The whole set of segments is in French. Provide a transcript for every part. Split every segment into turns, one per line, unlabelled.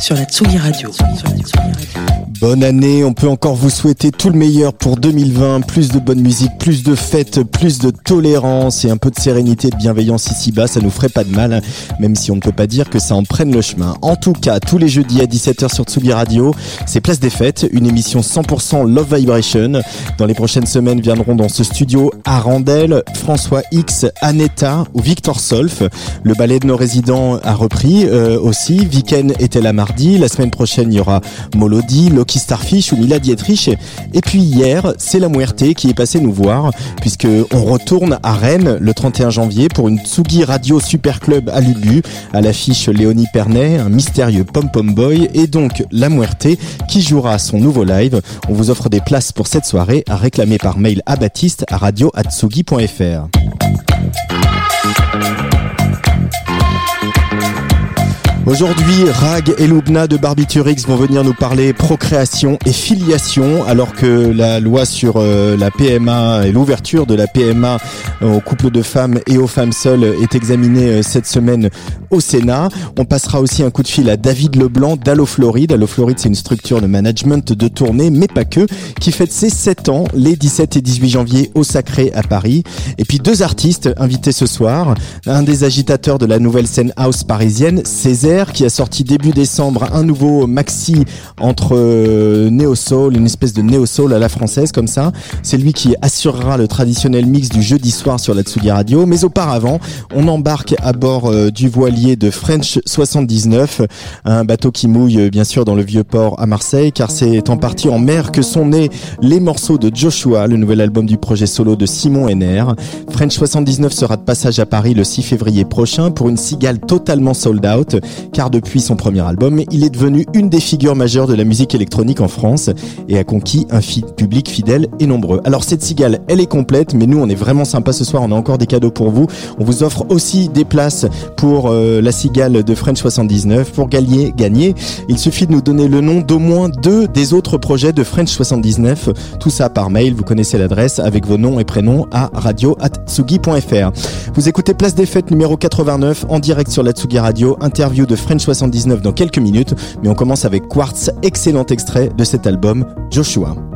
sur la Tsugi Radio.
Bonne année, on peut encore vous souhaiter tout le meilleur pour 2020, plus de bonne musique, plus de fêtes, plus de tolérance et un peu de sérénité et de bienveillance ici-bas, ça nous ferait pas de mal, hein, même si on ne peut pas dire que ça en prenne le chemin. En tout cas, tous les jeudis à 17h sur Tsugi Radio, c'est Place des Fêtes, une émission 100% Love Vibration. Dans les prochaines semaines viendront dans ce studio Arandel, François X, Aneta ou Victor Solf. Le ballet de nos résidents a repris euh, aussi. Viken était là La semaine prochaine, il y aura Molody, Loki Starfish ou Mila Dietrich. Et puis hier, c'est la Muerte qui est passée nous voir, puisque on retourne à Rennes le 31 janvier pour une Tsugi Radio Super Club à Lubu. À l'affiche Léonie Pernet, un mystérieux pom-pom boy, et donc la Muerte qui jouera son nouveau live. On vous offre des places pour cette soirée à réclamer par mail à Baptiste à radio@tsugi.fr. Aujourd'hui, Rag et Loubna de Barbiturix vont venir nous parler procréation et filiation, alors que la loi sur euh, la PMA et l'ouverture de la PMA aux couples de femmes et aux femmes seules est examinée euh, cette semaine au Sénat. On passera aussi un coup de fil à David Leblanc d'Allo Floride. Allo Floride, c'est une structure de management de tournée, mais pas que, qui fête ses 7 ans les 17 et 18 janvier au Sacré à Paris. Et puis deux artistes invités ce soir. Un des agitateurs de la nouvelle scène house parisienne, Césaire, qui a sorti début décembre un nouveau maxi entre euh, Neo Soul, une espèce de Neo Soul à la française comme ça. C'est lui qui assurera le traditionnel mix du jeudi soir sur la Tsugi Radio. Mais auparavant, on embarque à bord euh, du voilier de French 79, un bateau qui mouille euh, bien sûr dans le vieux port à Marseille, car c'est en partie en mer que sont nés les morceaux de Joshua, le nouvel album du projet solo de Simon Henner. French 79 sera de passage à Paris le 6 février prochain pour une cigale totalement sold out, car depuis son premier album, il est devenu une des figures majeures de la musique électronique en France et a conquis un public fidèle et nombreux. Alors cette cigale, elle est complète, mais nous on est vraiment sympa ce soir, on a encore des cadeaux pour vous. On vous offre aussi des places pour euh, la cigale de French 79. Pour gagner, gagner, il suffit de nous donner le nom d'au moins deux des autres projets de French 79. Tout ça par mail, vous connaissez l'adresse avec vos noms et prénoms à radio@tsugi.fr. Vous écoutez Place des Fêtes numéro 89 en direct sur la Tsugi Radio, interview de French 79 dans quelques minutes, mais on commence avec Quartz, excellent extrait de cet album Joshua.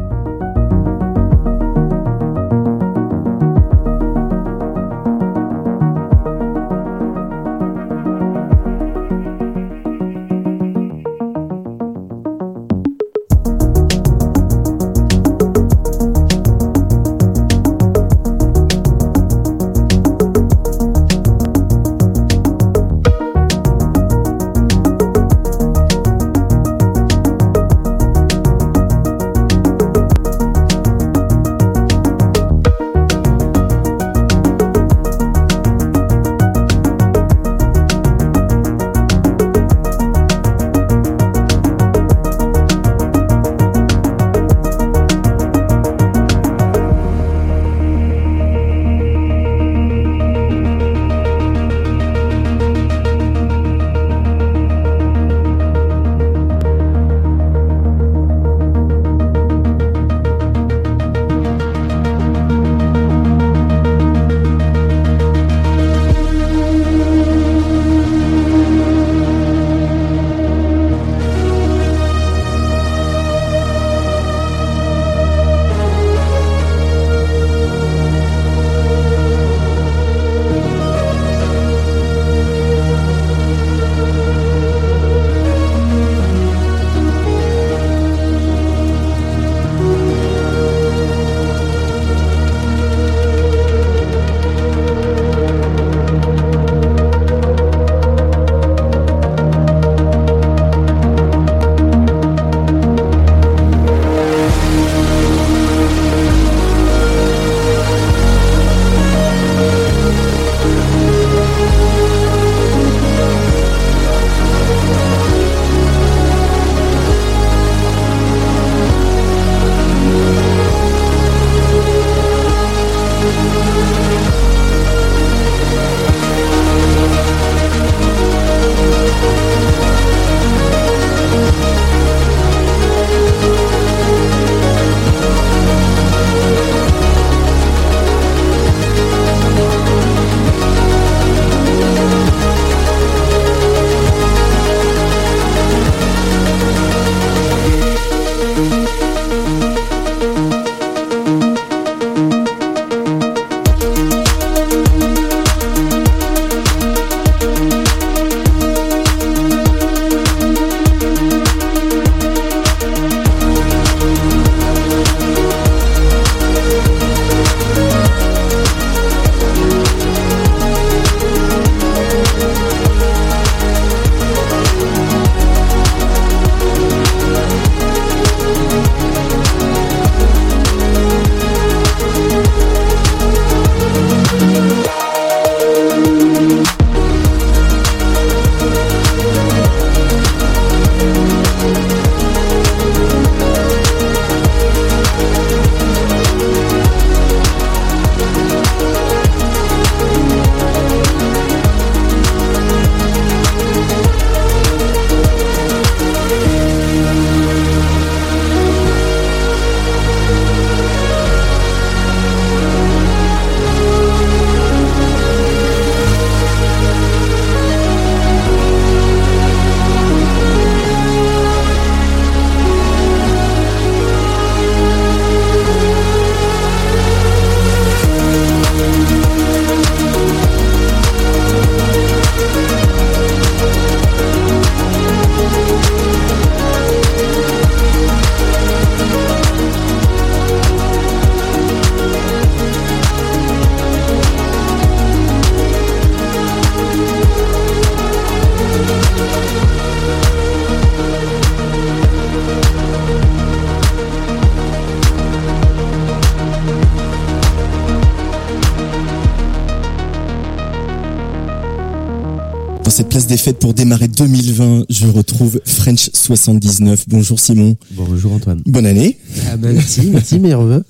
Place des fêtes pour démarrer 2020, je retrouve French 79. Bonjour Simon.
Bonjour Antoine.
Bonne année.
Ah bah merci, merci, vœux.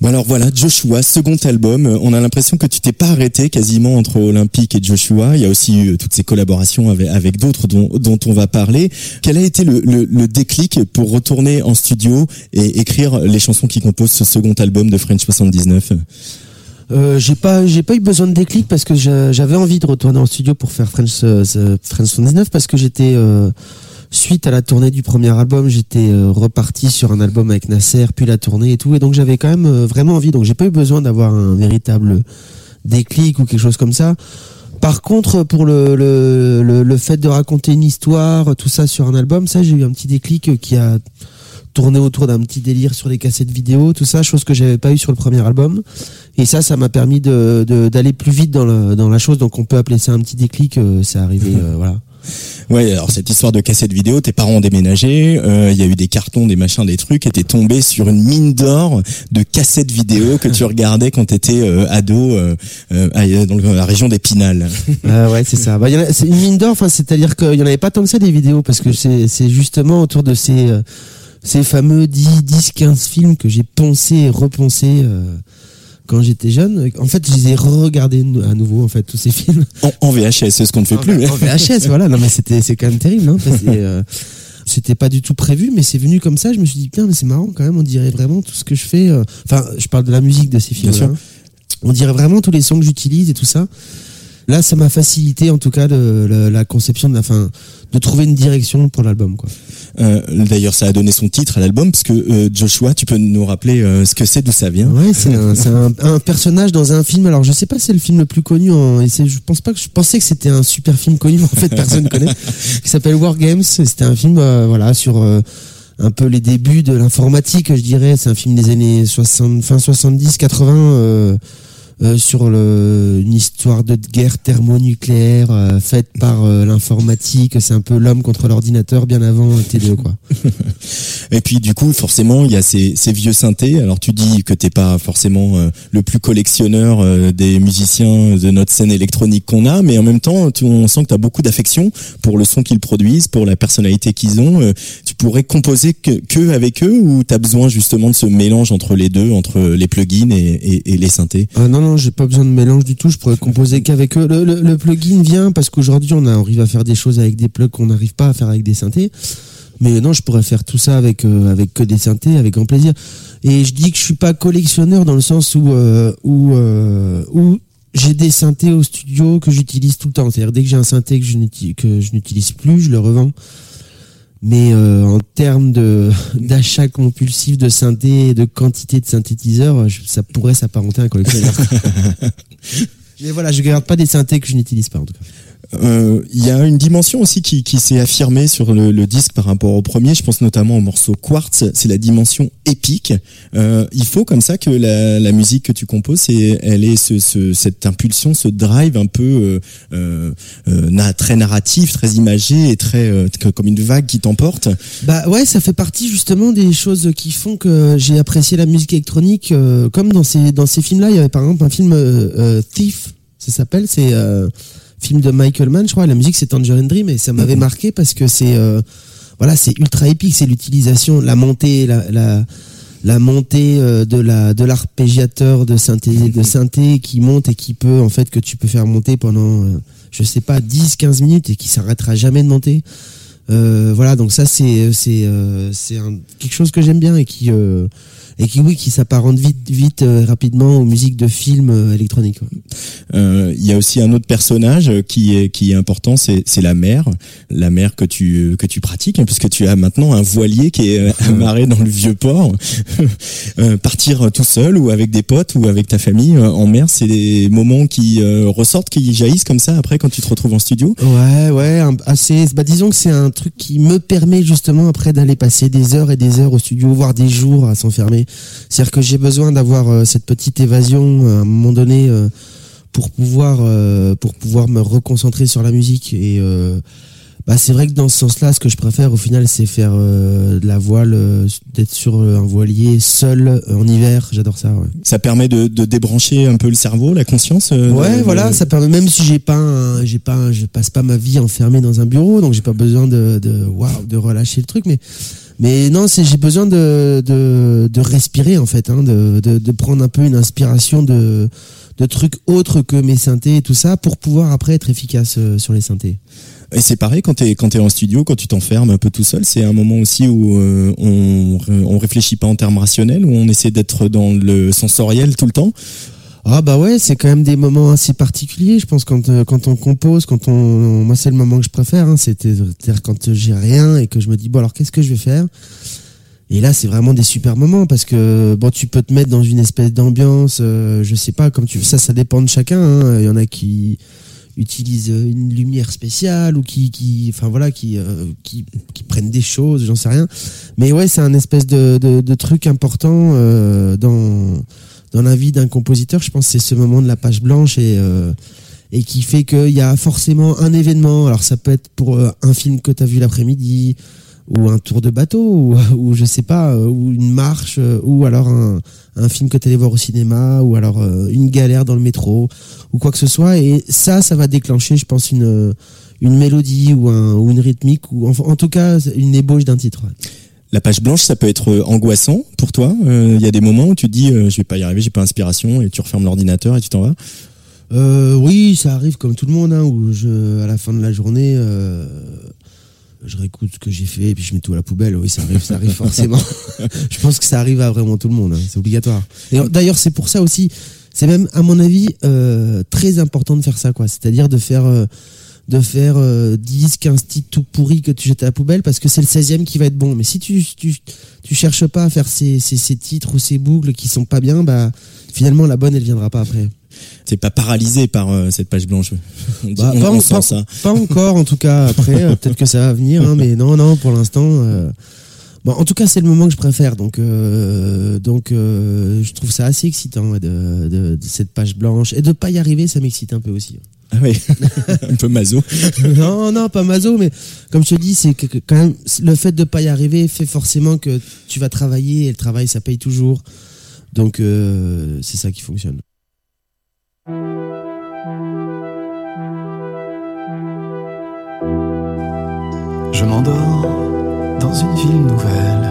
Bon alors voilà, Joshua, second album. On a l'impression que tu t'es pas arrêté quasiment entre Olympique et Joshua. Il y a aussi eu toutes ces collaborations avec, avec d'autres dont, dont on va parler. Quel a été le, le, le déclic pour retourner en studio et écrire les chansons qui composent ce second album de French 79
Euh, j'ai pas, j'ai pas eu besoin de déclic parce que j'a- j'avais envie de retourner en studio pour faire French, French 79 parce que j'étais euh, suite à la tournée du premier album, j'étais euh, reparti sur un album avec Nasser, puis la tournée et tout, et donc j'avais quand même euh, vraiment envie. Donc j'ai pas eu besoin d'avoir un véritable déclic ou quelque chose comme ça. Par contre, pour le, le, le, le fait de raconter une histoire, tout ça sur un album, ça j'ai eu un petit déclic qui a tourné autour d'un petit délire sur les cassettes vidéo, tout ça, chose que j'avais pas eu sur le premier album. Et ça, ça m'a permis de de- d'aller plus vite dans, le, dans la chose. Donc on peut appeler ça un petit déclic. euh, c'est arrivé, euh, voilà.
Ouais, alors cette histoire de cassette vidéo, tes parents ont déménagé, euh, il y a eu des cartons, des machins, des trucs, et t'es tombé sur une mine d'or de cassettes vidéo que tu regardais quand t'étais euh, ado euh, euh, dans la région d'Épinal.
Ah ouais, c'est ça. Bah, c'est une mine d'or. Enfin, c'est-à-dire qu'il y en avait pas tant que ça des vidéos parce que c'est c'est justement autour de ces euh, ces fameux 10, 10, 15 films que j'ai poncé et repensé euh, quand j'étais jeune. En fait, je les ai regardés à nouveau en fait tous ces films.
En, en VHS, c'est ce qu'on ne fait plus.
En VHS, voilà. Non, mais c'était, c'est quand même terrible, hein, euh, c'était pas du tout prévu, mais c'est venu comme ça. Je me suis dit, putain, mais c'est marrant quand même, on dirait vraiment tout ce que je fais. euh, Enfin, je parle de la musique de ces films.
sûr.
On dirait vraiment tous les sons que j'utilise et tout ça. Là, ça m'a facilité, en tout cas, la conception de la fin, de trouver une direction pour l'album, quoi.
Euh, D'ailleurs, ça a donné son titre à l'album, parce que euh, Joshua, tu peux nous rappeler euh, ce que c'est, d'où ça vient
Ouais, c'est un, c'est un, un personnage dans un film. Alors, je sais pas c'est le film le plus connu. En, et c'est- je pense pas que je pensais que c'était un super film connu, mais en fait, personne connaît. Qui s'appelle War Games. C'était un film, euh, voilà, sur euh, un peu les débuts de l'informatique, je dirais. C'est un film des années 60, fin 70, 80. Euh, sur le, une histoire de guerre thermonucléaire euh, faite par euh, l'informatique. C'est un peu l'homme contre l'ordinateur bien avant T2 quoi.
Et puis du coup, forcément, il y a ces, ces vieux synthés. Alors tu dis que t'es pas forcément euh, le plus collectionneur euh, des musiciens de notre scène électronique qu'on a, mais en même temps, tu, on sent que tu as beaucoup d'affection pour le son qu'ils produisent, pour la personnalité qu'ils ont. Euh, tu pourrais composer que, que avec eux ou tu as besoin justement de ce mélange entre les deux, entre les plugins et, et, et les synthés?
Non, j'ai pas besoin de mélange du tout. Je pourrais composer qu'avec eux. Le, plugin vient parce qu'aujourd'hui, on arrive à faire des choses avec des plugs qu'on n'arrive pas à faire avec des synthés. Mais non, je pourrais faire tout ça avec euh, avec que des synthés, avec grand plaisir. Et je dis que je suis pas collectionneur dans le sens où euh, où euh, où j'ai des synthés au studio que j'utilise tout le temps. C'est-à-dire dès que j'ai un synthé que je n'utilise plus, je le revends. Mais euh, en termes de d'achat compulsif de synthé et de quantité de synthétiseurs, je- ça pourrait s'apparenter à un collectionneur. Mais voilà, je garde pas des synthés que je n'utilise pas en tout cas.
Euh, Il y a une dimension aussi qui, s'est affirmée sur le, disque par rapport au premier. Je pense notamment au morceau Quartz. C'est la dimension épique. Euh, il faut comme ça que la, musique que tu composes, elle ce, cette impulsion, ce drive un peu euh, euh, très narratif, très imagé et très comme une vague qui t'emporte.
Bah ouais, ça fait partie justement des choses qui font que j'ai apprécié la musique électronique. comme dans ces dans ces films-là, il y avait par exemple un film Thief, ça s'appelle, c'est film de Michael Mann, je crois. La musique c'est Tangerine Dream et ça m'avait marqué parce que c'est euh, voilà, c'est ultra épique, c'est l'utilisation, la montée, la, la montée euh, de la de l'arpégiateur de synthé de synthé qui monte et qui peut en fait que tu peux faire monter pendant euh, je sais pas 10 15 minutes et qui s'arrêtera jamais de monter. Voilà, donc ça c'est c'est c'est quelque chose que j'aime bien et qui et qui oui qui s'apparente vite vite euh, rapidement aux musiques de films euh, électroniques.
Euh, Il y a aussi un autre personnage qui est qui est important, c'est c'est la mer, la mer que tu que tu pratiques, hein, puisque tu as maintenant un voilier qui est euh, amarré dans le vieux port. Euh, partir tout seul ou avec des potes ou avec ta famille euh, en mer, c'est des moments qui euh, ressortent, qui jaillissent comme ça après quand tu te retrouves en studio?
Ouais, ouais, un- assez. Bah, disons que c'est un truc qui me permet justement après d'aller passer des heures et des heures au studio, voire des jours à s'enfermer. C'est-à-dire que j'ai besoin d'avoir euh, cette petite évasion euh, à un moment donné euh, pour pouvoir pour pouvoir me reconcentrer sur la musique et bah, c'est vrai que dans ce sens-là, ce que je préfère au final, c'est faire euh, de la voile, euh, d'être sur un voilier seul euh, en hiver. J'adore ça. Ouais,
Ça permet de, de débrancher un peu le cerveau, la conscience.
ouais voilà, ça permet. Même si j'ai pas, un- j'ai pas, un- je passe pas ma vie enfermé dans un bureau, donc j'ai pas besoin de, de, waouh, de relâcher le truc, mais. Mais non, j'ai besoin de, respirer en fait, hein, de, prendre un peu une inspiration de, de trucs autres que mes synthés et tout ça pour pouvoir après être efficace euh, sur les synthés.
Et c'est pareil quand t'es quand t'es en studio, quand tu t'enfermes un peu tout seul, c'est un moment aussi où euh, on on réfléchit pas en termes rationnels, où on essaie d'être dans le sensoriel tout le temps.
Ah bah ouais, c'est quand même des moments assez particuliers, je pense quand euh, quand on compose, quand on moi c'est le moment que je préfère, hein, c'est-à-dire quand j'ai rien et que je me dis bon alors qu'est-ce que je vais faire? Et là c'est vraiment des super moments parce que bon tu peux te mettre dans une espèce d'ambiance, euh, je sais pas comme tu ça ça dépend de chacun. hein. Il y en a qui utilisent une lumière spéciale ou qui qui voilà qui euh, prennent des choses, j'en sais rien. Mais ouais c'est un espèce de truc important euh, dans dans la vie d'un compositeur, je pense que c'est ce moment de la page blanche et euh, qui fait qu'il y a forcément un événement. Alors ça peut être pour euh, un film que tu as vu l'après-midi ou un tour de bateau ou, je sais pas euh, ou une marche ou alors un, film que tu allé voir au cinéma ou alors une galère dans le métro ou quoi que ce soit et ça ça va déclencher je pense une une mélodie ou un ou une rythmique ou en, tout cas une ébauche d'un titre.
La page blanche, ça peut être euh, angoissant pour toi. Euh, Il y a des moments où tu te dis, euh, je vais pas y arriver, j'ai pas inspiration, et tu refermes l'ordinateur et tu t'en vas?
Euh, oui, ça arrive comme tout le monde, hein, où je, à la fin de la journée, euh, je réécoute ce que j'ai fait et puis je mets tout à la poubelle. Oui, ça arrive, ça arrive forcément. je pense que ça arrive à vraiment tout le monde, hein, c'est obligatoire. Et d'ailleurs, c'est pour ça aussi, c'est même à mon avis euh, très important de faire ça, quoi. C'est-à-dire de faire de faire euh, 10, 15 titres tout pourris que tu jettes à la poubelle parce que c'est le 16e qui va être bon. Mais si tu, tu, tu cherches pas à faire ces, ces, ces titres ou ces boucles qui sont pas bien, bah finalement la bonne elle viendra pas après.
T'es pas paralysé par euh, cette page blanche. On, dit-
Bah,
on-
pas,
on
en-
sent
pas-
ça.
pas encore, en tout cas. Après, euh, peut-être que ça va venir, hein, mais non, non, pour l'instant. euh, Bon, en tout cas, c'est le moment que je préfère, donc euh, donc euh, je trouve ça assez excitant ouais, de, de, de cette page blanche et de pas y arriver, ça m'excite un peu aussi.
Ah oui, un peu maso.
non, non, pas maso, mais comme je te dis, c'est que, que quand même le fait de pas y arriver fait forcément que tu vas travailler et le travail ça paye toujours, donc euh, c'est ça qui fonctionne.
Je m'endors dans une ville nouvelle.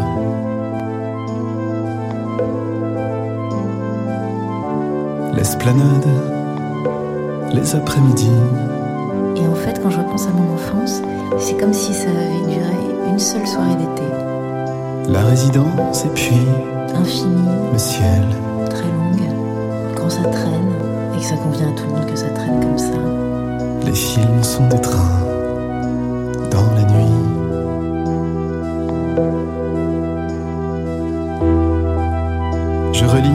L'esplanade, les après-midi,
Et en fait, quand je repense à mon enfance, c'est comme si ça avait duré une seule soirée d'été.
la résidence et puis
Infinie,
le ciel.
très longue. Quand ça traîne, et que ça convient à tout le monde que ça traîne comme ça.
Les films sont des trains dans la nuit. Je relis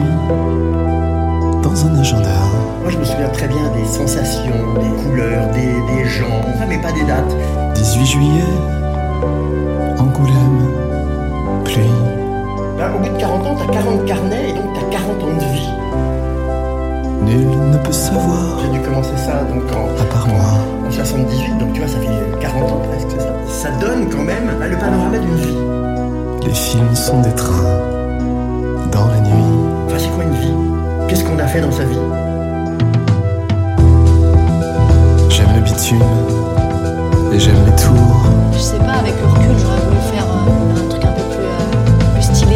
des sensations, des couleurs, des, des gens, mais pas des dates.
18 juillet, Angoulême, pluie.
Là, au bout de 40 ans, t'as 40 carnets et donc t'as 40 ans de vie.
Nul ne peut savoir
J'ai dû commencer ça donc en,
à part moi.
en 78, donc tu vois, ça fait 40 ans presque, c'est ça. Ça donne quand même bah, le panorama d'une vie.
Les films sont des trains dans la nuit.
Enfin, c'est quoi une vie? Qu'est-ce qu'on a fait dans sa vie?
Et j'aime les tours.
Je sais pas, avec le recul, j'aurais voulu faire euh, un truc un peu plus, euh, plus stylé.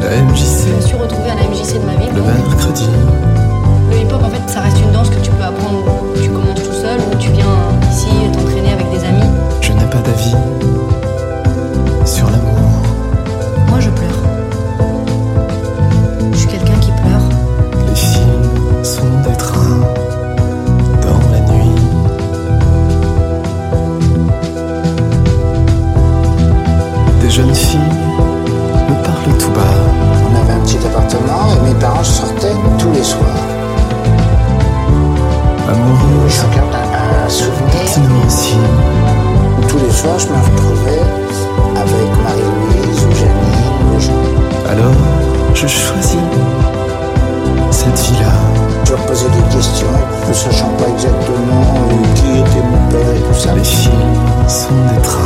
La
Je me
MJC
suis retrouvée à la MJC de ma ville.
le
donc
mercredi.
Le hip-hop, en fait, ça reste une danse que tu peux apprendre. Tu commences tout seul ou tu viens ici t'entraîner avec des amis.
Je n'ai pas d'avis
je
me
retrouvais avec Marie-Louise ou Janine ou Jean.
Alors, je choisis cette vie-là.
Je poser des questions, ne sachant pas exactement euh, qui était mon père et tout ça.
Les filles sont des trains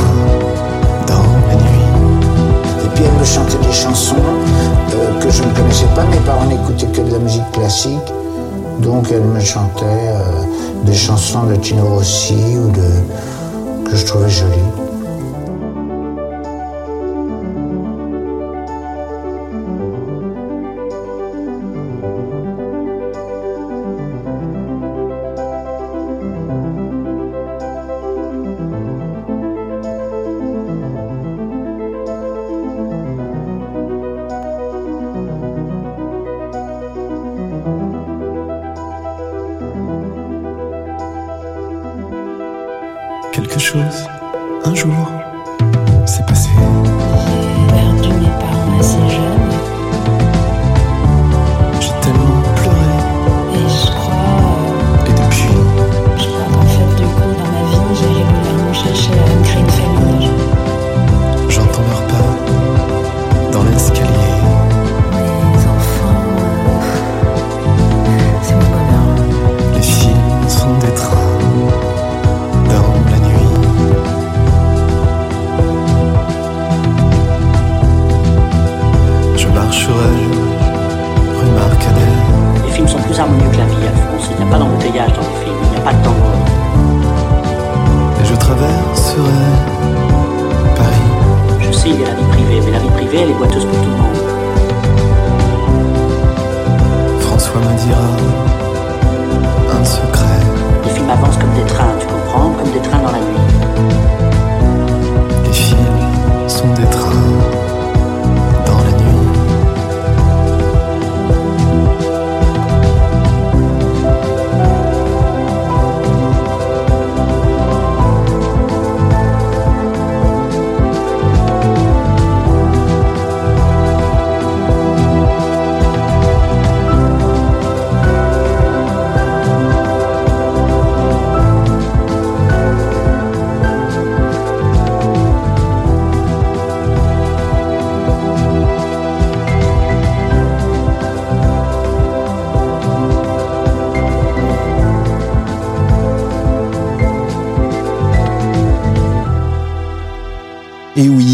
dans la nuit.
Et puis elle me chantait des chansons euh, que je ne connaissais pas. Mes parents n'écoutaient que de la musique classique. Donc elle me chantait euh, des chansons de Tino Rossi ou de que je trouvais.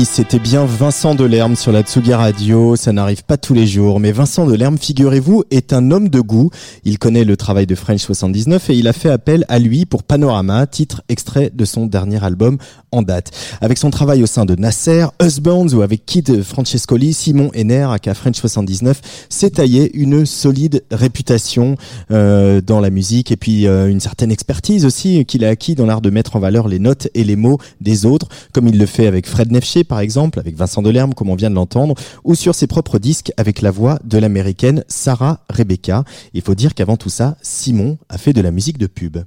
C'était bien Vincent Delerme sur la Tsugi Radio. Ça n'arrive pas tous les jours, mais Vincent Delerme, figurez-vous, est un homme de goût. Il connaît le travail de French 79 et il a fait appel à lui pour Panorama, titre extrait de son dernier album en date. Avec son travail au sein de Nasser, Husbands ou avec Kid Francescoli, Simon Henner, aka French 79, s'est taillé une solide réputation euh, dans la musique et puis euh, une certaine expertise aussi qu'il a acquis dans l'art de mettre en valeur les notes et les mots des autres, comme il le fait avec Fred Nefché par exemple, avec Vincent Delerme comme on vient de l'entendre, ou sur ses propres disques avec la voix de l'américaine Sarah Rebecca. Il faut dire qu'avant tout ça, Simon a fait de la musique de pub.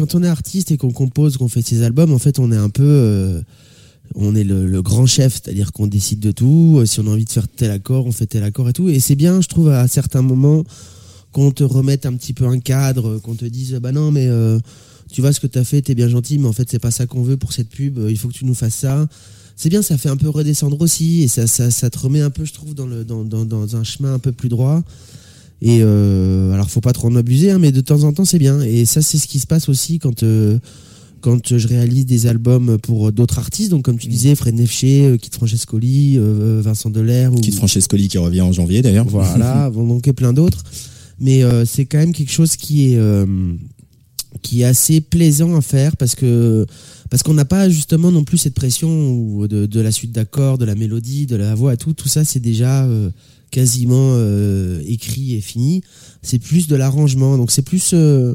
Quand on est artiste et qu'on compose, qu'on fait ses albums, en fait, on est un peu, euh, on est le, grand chef, c'est-à-dire qu'on décide de tout. Euh, Si on a envie de faire tel accord, on fait tel accord et tout. Et c'est bien, je trouve, à certains moments, qu'on te remette un petit peu un cadre, qu'on te dise, bah non, mais euh, tu vois ce que t'as fait, t'es bien gentil, mais en fait, c'est pas ça qu'on veut pour cette pub. Il faut que tu nous fasses ça. C'est bien, ça fait un peu redescendre aussi, et ça, ça, ça te remet un peu, je trouve, dans le, dans, dans un chemin un peu plus droit. Et euh, alors, faut pas trop en abuser, hein, mais de temps en temps, c'est bien. Et ça, c'est ce qui se passe aussi quand euh, quand je réalise des albums pour d'autres artistes. Donc, comme tu disais, Fred Nefché, euh, Kit Francescoli, euh, Vincent Delair, ou
Kid Francescoli qui revient en janvier d'ailleurs.
voilà, vont manquer plein d'autres. Mais c'est quand même quelque chose qui est qui est assez plaisant à faire parce que parce qu'on n'a pas justement non plus cette pression de, de la suite d'accords, de la mélodie, de la voix, tout tout ça c'est déjà euh, quasiment euh, écrit et fini. C'est plus de l'arrangement, donc c'est plus euh,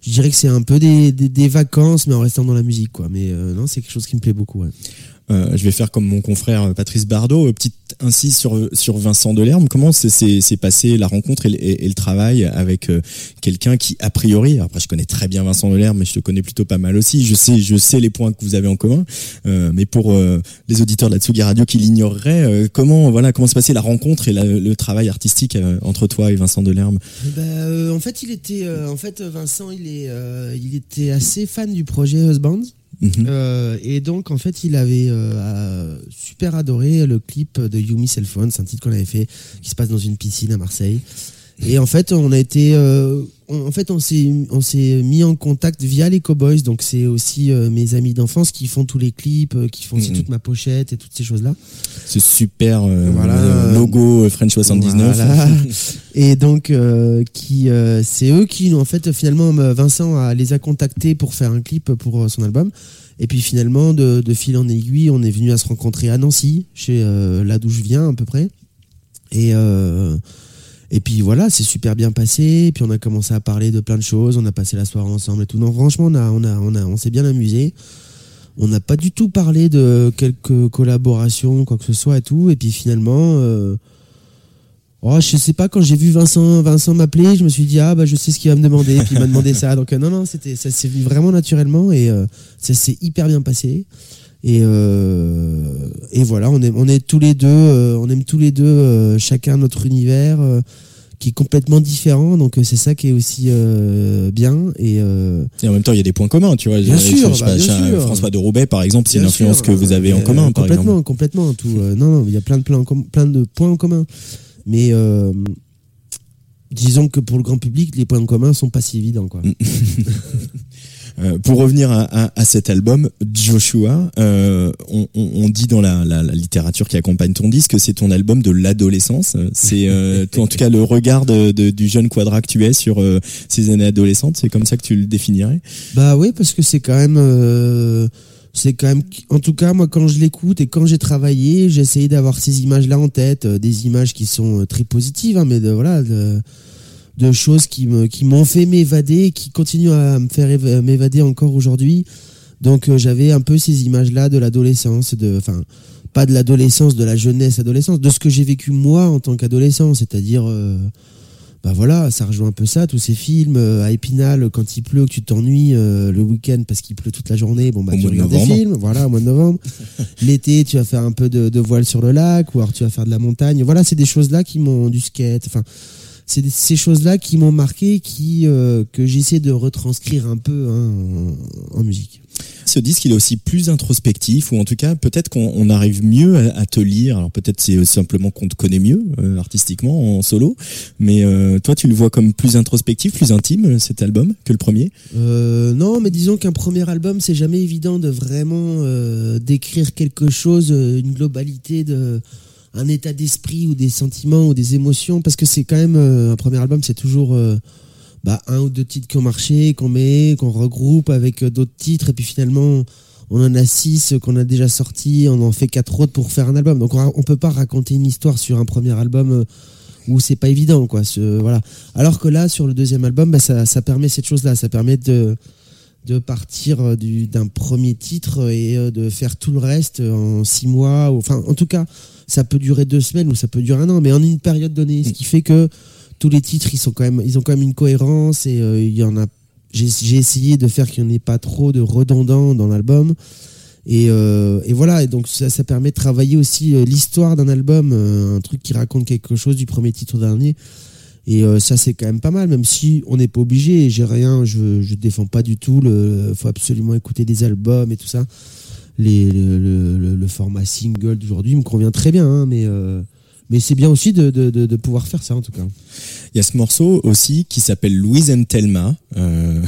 je dirais que c'est un peu des, vacances mais en restant dans la musique quoi. Mais euh, non, c'est quelque chose qui me plaît beaucoup.
Euh, je vais faire comme mon confrère euh, Patrice Bardot, euh, petite insiste sur sur Vincent Delerme. Comment c'est passé la rencontre et le, travail avec quelqu'un qui a priori, après je connais très bien Vincent Delerme, mais je te connais plutôt pas mal aussi. Je sais je sais les points que vous avez en commun, mais pour les auditeurs de la Tsugi Radio qui l'ignoreraient, comment voilà comment la rencontre et le travail artistique entre toi et Vincent Delerme?
Bah, euh, en fait, il était, en fait, Vincent, il est, il était assez fan du projet Husbands.
Mhm.
Euh, et donc, en fait, il avait euh, super adoré le clip de Yumi Cell Phone. C'est un titre qu'on avait fait qui se passe dans une piscine à Marseille. Et en fait, on a été, euh, on- en fait, on s'est, on s'est mis en contact via les Cowboys. Donc c'est aussi euh, mes amis d'enfance qui font tous les clips, euh, qui font aussi
Mhm.
toute ma pochette et toutes ces choses là.
Ce super
Voilà.
logo French 79.
Voilà. Et donc, qui, c'est eux qui, en fait, finalement, me- Vincent a, les a contactés pour faire un clip pour son album. Et puis finalement, de, de fil en aiguille, on est venu à se rencontrer à Nancy, chez là d'où je viens à peu près. Et et puis voilà, c'est super bien passé. Et puis on a commencé à parler de plein de choses. On a passé la soirée ensemble et tout. Non, franchement, on a, on a, on a, on s'est bien amusé. On n'a pas du tout parlé de quelques collaborations, quoi que ce soit et tout. Et puis finalement, euh, oh, je sais pas, quand j'ai vu Vincent, Vincent m'appeler, je me suis dit, ah, bah, je sais ce qu'il va me demander. Et puis il m'a demandé ça. Donc, euh, non, non, c'était, ça s'est venu vraiment naturellement et euh, ça s'est hyper bien passé. Et, euh, et voilà, on est, on est tous les deux, euh, on aime tous les deux euh, chacun notre univers qui est complètement différent. Donc c'est ça qui est aussi bien. Et,
Et en même temps, il y a des points communs, tu vois.
Bien
Je- je-
sûr,
je sais
bah,
pas,
bien
chez-
sûr.
François de Roubaix, par exemple, c'est une influence
sûr,
que vous avez en commun, par
complètement,
exemple.
complètement. Tout, non, non, il y a plein de, plein, plein de points en commun. Mais disons que pour le grand public, les points en commun sont pas si évidents, quoi.
Euh, pour revenir à, cet album, Joshua, euh, on, dit dans la, littérature qui accompagne ton disque que c'est ton album de l'adolescence. C'est euh, en tout cas le regard du jeune Quadra que tu es sur ces années adolescentes. C'est comme ça que tu le définirais?
Bah oui, parce que c'est quand même, c'est quand même, en tout cas moi quand je l'écoute et quand j'ai travaillé, j'ai essayé d'avoir ces images-là en tête, des images qui sont très positives, hein, mais de, voilà, de, de choses qui me, qui m'ont fait m'évader, qui continuent à me faire éva- m'évader encore aujourd'hui. Donc euh, j'avais un peu ces images-là de l'adolescence, de, enfin pas de l'adolescence, de la jeunesse, adolescence, de ce que j'ai vécu moi en tant qu'adolescent, c'est-à-dire euh, bah voilà, ça rejoint un peu ça, tous ces films euh, à Épinal, quand il pleut, que tu t'ennuies euh, le week-end parce qu'il pleut toute la journée, bon bah
Au
tu
de
regardes des films, voilà, au mois de novembre. L'été, tu vas faire un peu de, de voile sur le lac, ou alors tu vas faire de la montagne. Voilà, c'est des choses-là qui m'ont du skate, enfin, c'est ces choses-là qui m'ont marqué, qui euh, que j'essaie de retranscrire un peu hein, en, en musique.
Ce disque, il est aussi plus introspectif, ou en tout cas, peut-être qu'on on arrive mieux à, à te lire. Alors peut-être c'est simplement qu'on te connaît mieux euh, artistiquement en solo, mais euh, toi, tu le vois comme plus introspectif, plus intime cet album que le premier?
Non, mais disons qu'un premier album, c'est jamais évident de vraiment décrire quelque chose, une globalité de un état d'esprit ou des sentiments ou des émotions, parce que c'est quand même euh, un premier album, c'est toujours euh, bah, un ou deux titres qui ont marché, qu'on met, qu'on regroupe avec euh, d'autres titres, et puis finalement on en a six qu'on a déjà sortis, on en fait quatre autres pour faire un album. Donc on, on peut pas raconter une histoire sur un premier album. où c'est pas évident quoi voilà alors que là sur le deuxième album bah, ça, ça permet cette chose là ça permet de de partir euh, du- d'un premier titre et euh, de faire tout le reste en six mois enfin en tout cas ça peut durer deux semaines ou ça peut durer un an mais en une période donnée ce qui fait que tous les titres ils sont quand ils ont quand même une cohérence et euh, il y en a j'ai essayé de faire qu'il n'y en ait pas trop de redondants dans l'album et, euh, voilà, donc ça, ça permet de travailler aussi euh, l'histoire d'un album, euh, un truc qui raconte quelque chose du premier titre au dernier. Et euh, ça, c'est quand même pas mal, même si on n'est pas obligé. J'ai rien, je, je défends pas du tout. Le, faut absolument écouter des albums et tout ça. Le format single d'aujourd'hui me convient très bien, hein, mais euh, mais c'est bien aussi de, de, de, de pouvoir faire ça en tout cas.
Il y a ce morceau aussi qui s'appelle Louise and Thelma. Euh,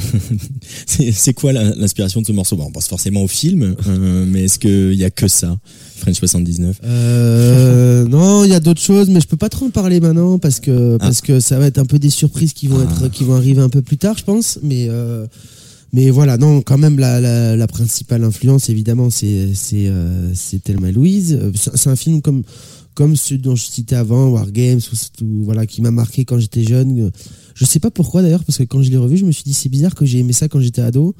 c'est quoi l'inspiration de ce morceau? Bon, On pense forcément au film, euh, mais est-ce qu'il y a que ça, French 79
Euh, non, il y a d'autres choses, mais je peux pas trop en parler maintenant parce que parce que ça va être un peu des surprises qui vont être qui vont arriver un peu plus tard, je pense. Mais mais voilà, non, quand même la, la, la principale influence évidemment c'est Thelma et Louise. C'est un film comme comme ceux dont je citais avant, War Games, ou, ou voilà, qui m'a marqué quand j'étais jeune. Je sais pas pourquoi d'ailleurs, parce que quand je l'ai revu, je me suis dit c'est bizarre que j'ai aimé ça quand j'étais ado.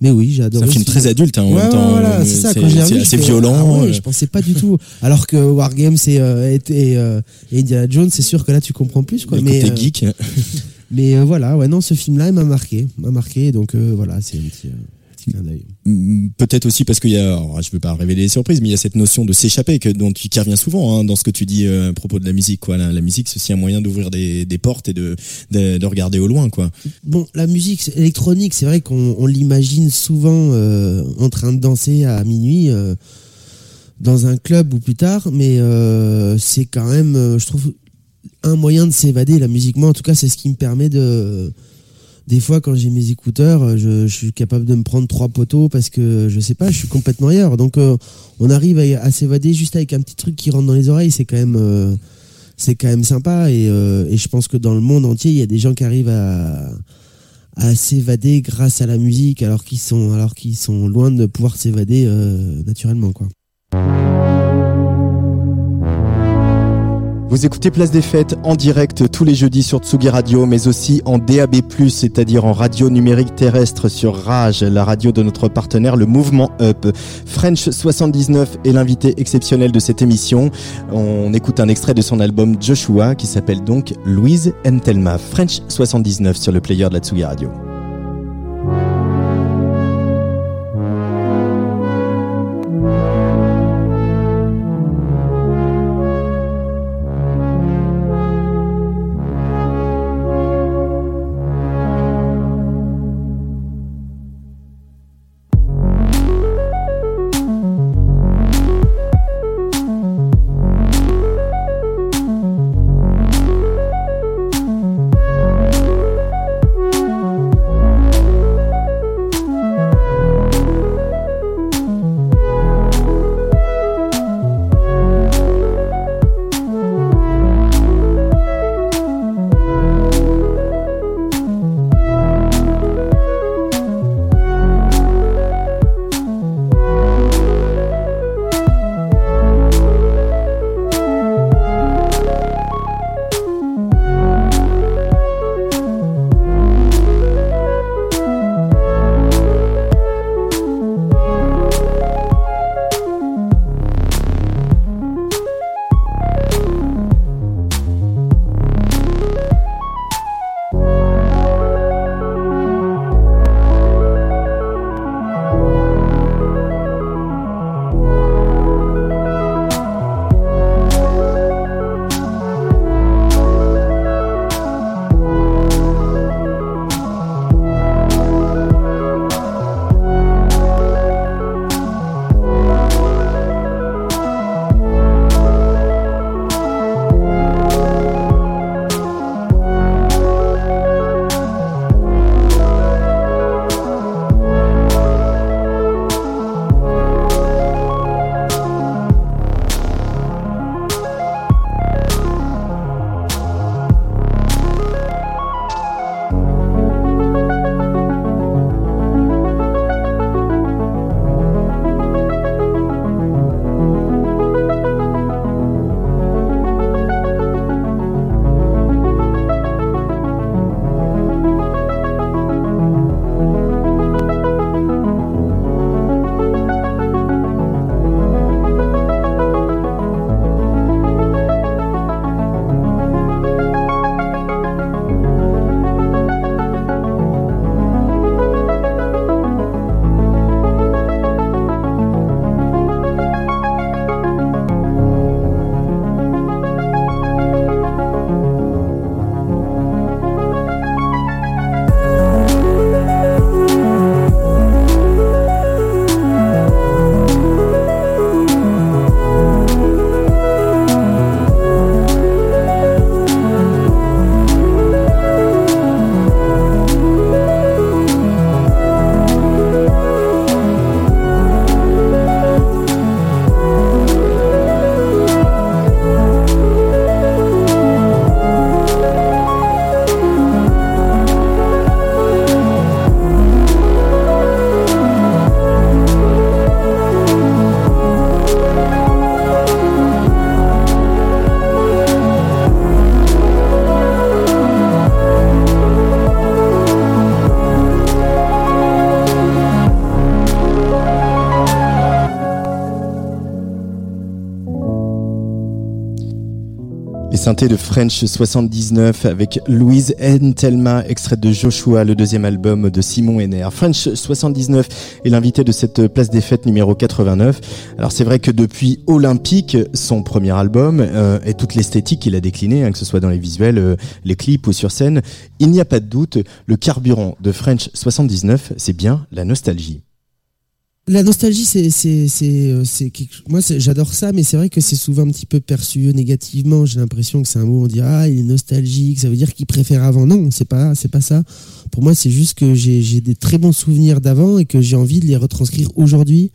Mais oui, j'ai
C'est
adoré.
un film très adulte, hein, en
Ouais,
même temps.
ouais, voilà,
euh,
c'est ça.
c'est-
Quand j'ai
c'est
revu,
assez violent,
ah ouais, je pensais pas du tout. Alors que War Games et, euh, et, et, euh, et Indiana Jones, c'est sûr que là tu comprends plus quoi.
Le
Mais
côté
euh,
geek.
mais voilà, ouais, non, ce film-là, il m'a marqué, m'a marqué. Donc voilà, c'est un petit,
Mm, Peut-être aussi parce qu'il y a, alors, je ne veux pas révéler les surprises, mais il y a cette notion de s'échapper que dont tu qui revient souvent hein, dans ce que tu dis euh, à propos de la musique. Quoi. La, musique, c'est aussi un moyen d'ouvrir des, portes et de, de, de regarder au loin. Quoi.
Bon, la musique électronique, c'est vrai qu'on on l'imagine souvent euh, en train de danser à minuit euh, dans un club ou plus tard, mais c'est quand même, je trouve, un moyen de s'évader. La musique, moi, en tout cas, c'est ce qui me permet de. Des fois, quand j'ai mes écouteurs, je, je suis capable de me prendre trois poteaux parce que je sais pas, je suis complètement ailleurs. Donc, euh, on arrive à, s'évader juste avec un petit truc qui rentre dans les oreilles. C'est quand même, euh, sympa. Et, euh, je pense que dans le monde entier, il y a des gens qui arrivent à, s'évader grâce à la musique, alors qu'ils sont, loin de pouvoir s'évader euh, naturellement.
Vous écoutez Place des Fêtes en direct tous les jeudis sur Tsugi Radio, mais aussi en DAB+, c'est-à-dire en radio numérique terrestre sur Rage, la radio de notre partenaire, le Mouvement Up. French 79 est l'invité exceptionnel de cette émission. On écoute un extrait de son album Joshua qui s'appelle donc Louise Entelma. French 79 sur le player de la Tsugi Radio. De French 79 avec Louise Entelma, extrait de Joshua, le deuxième album de Simon Henner. French 79 est l'invité de cette place des fêtes numéro 89. Alors c'est vrai que depuis Olympique, son premier album, euh, et toute l'esthétique qu'il a déclinée, hein, que ce soit dans les visuels, euh, les clips ou sur scène, il n'y a pas de doute, le carburant de French 79, c'est bien la nostalgie.
La nostalgie, c'est, c'est, c'est, euh, moi, j'adore ça, mais c'est vrai que c'est souvent un petit peu perçu négativement. J'ai l'impression que c'est un mot, on dit ah, il est nostalgique, ça veut dire qu'il préfère avant. Non, c'est pas, pas ça. Pour moi, c'est juste que j'ai, des très bons souvenirs d'avant et que j'ai envie de les retranscrire aujourd'hui.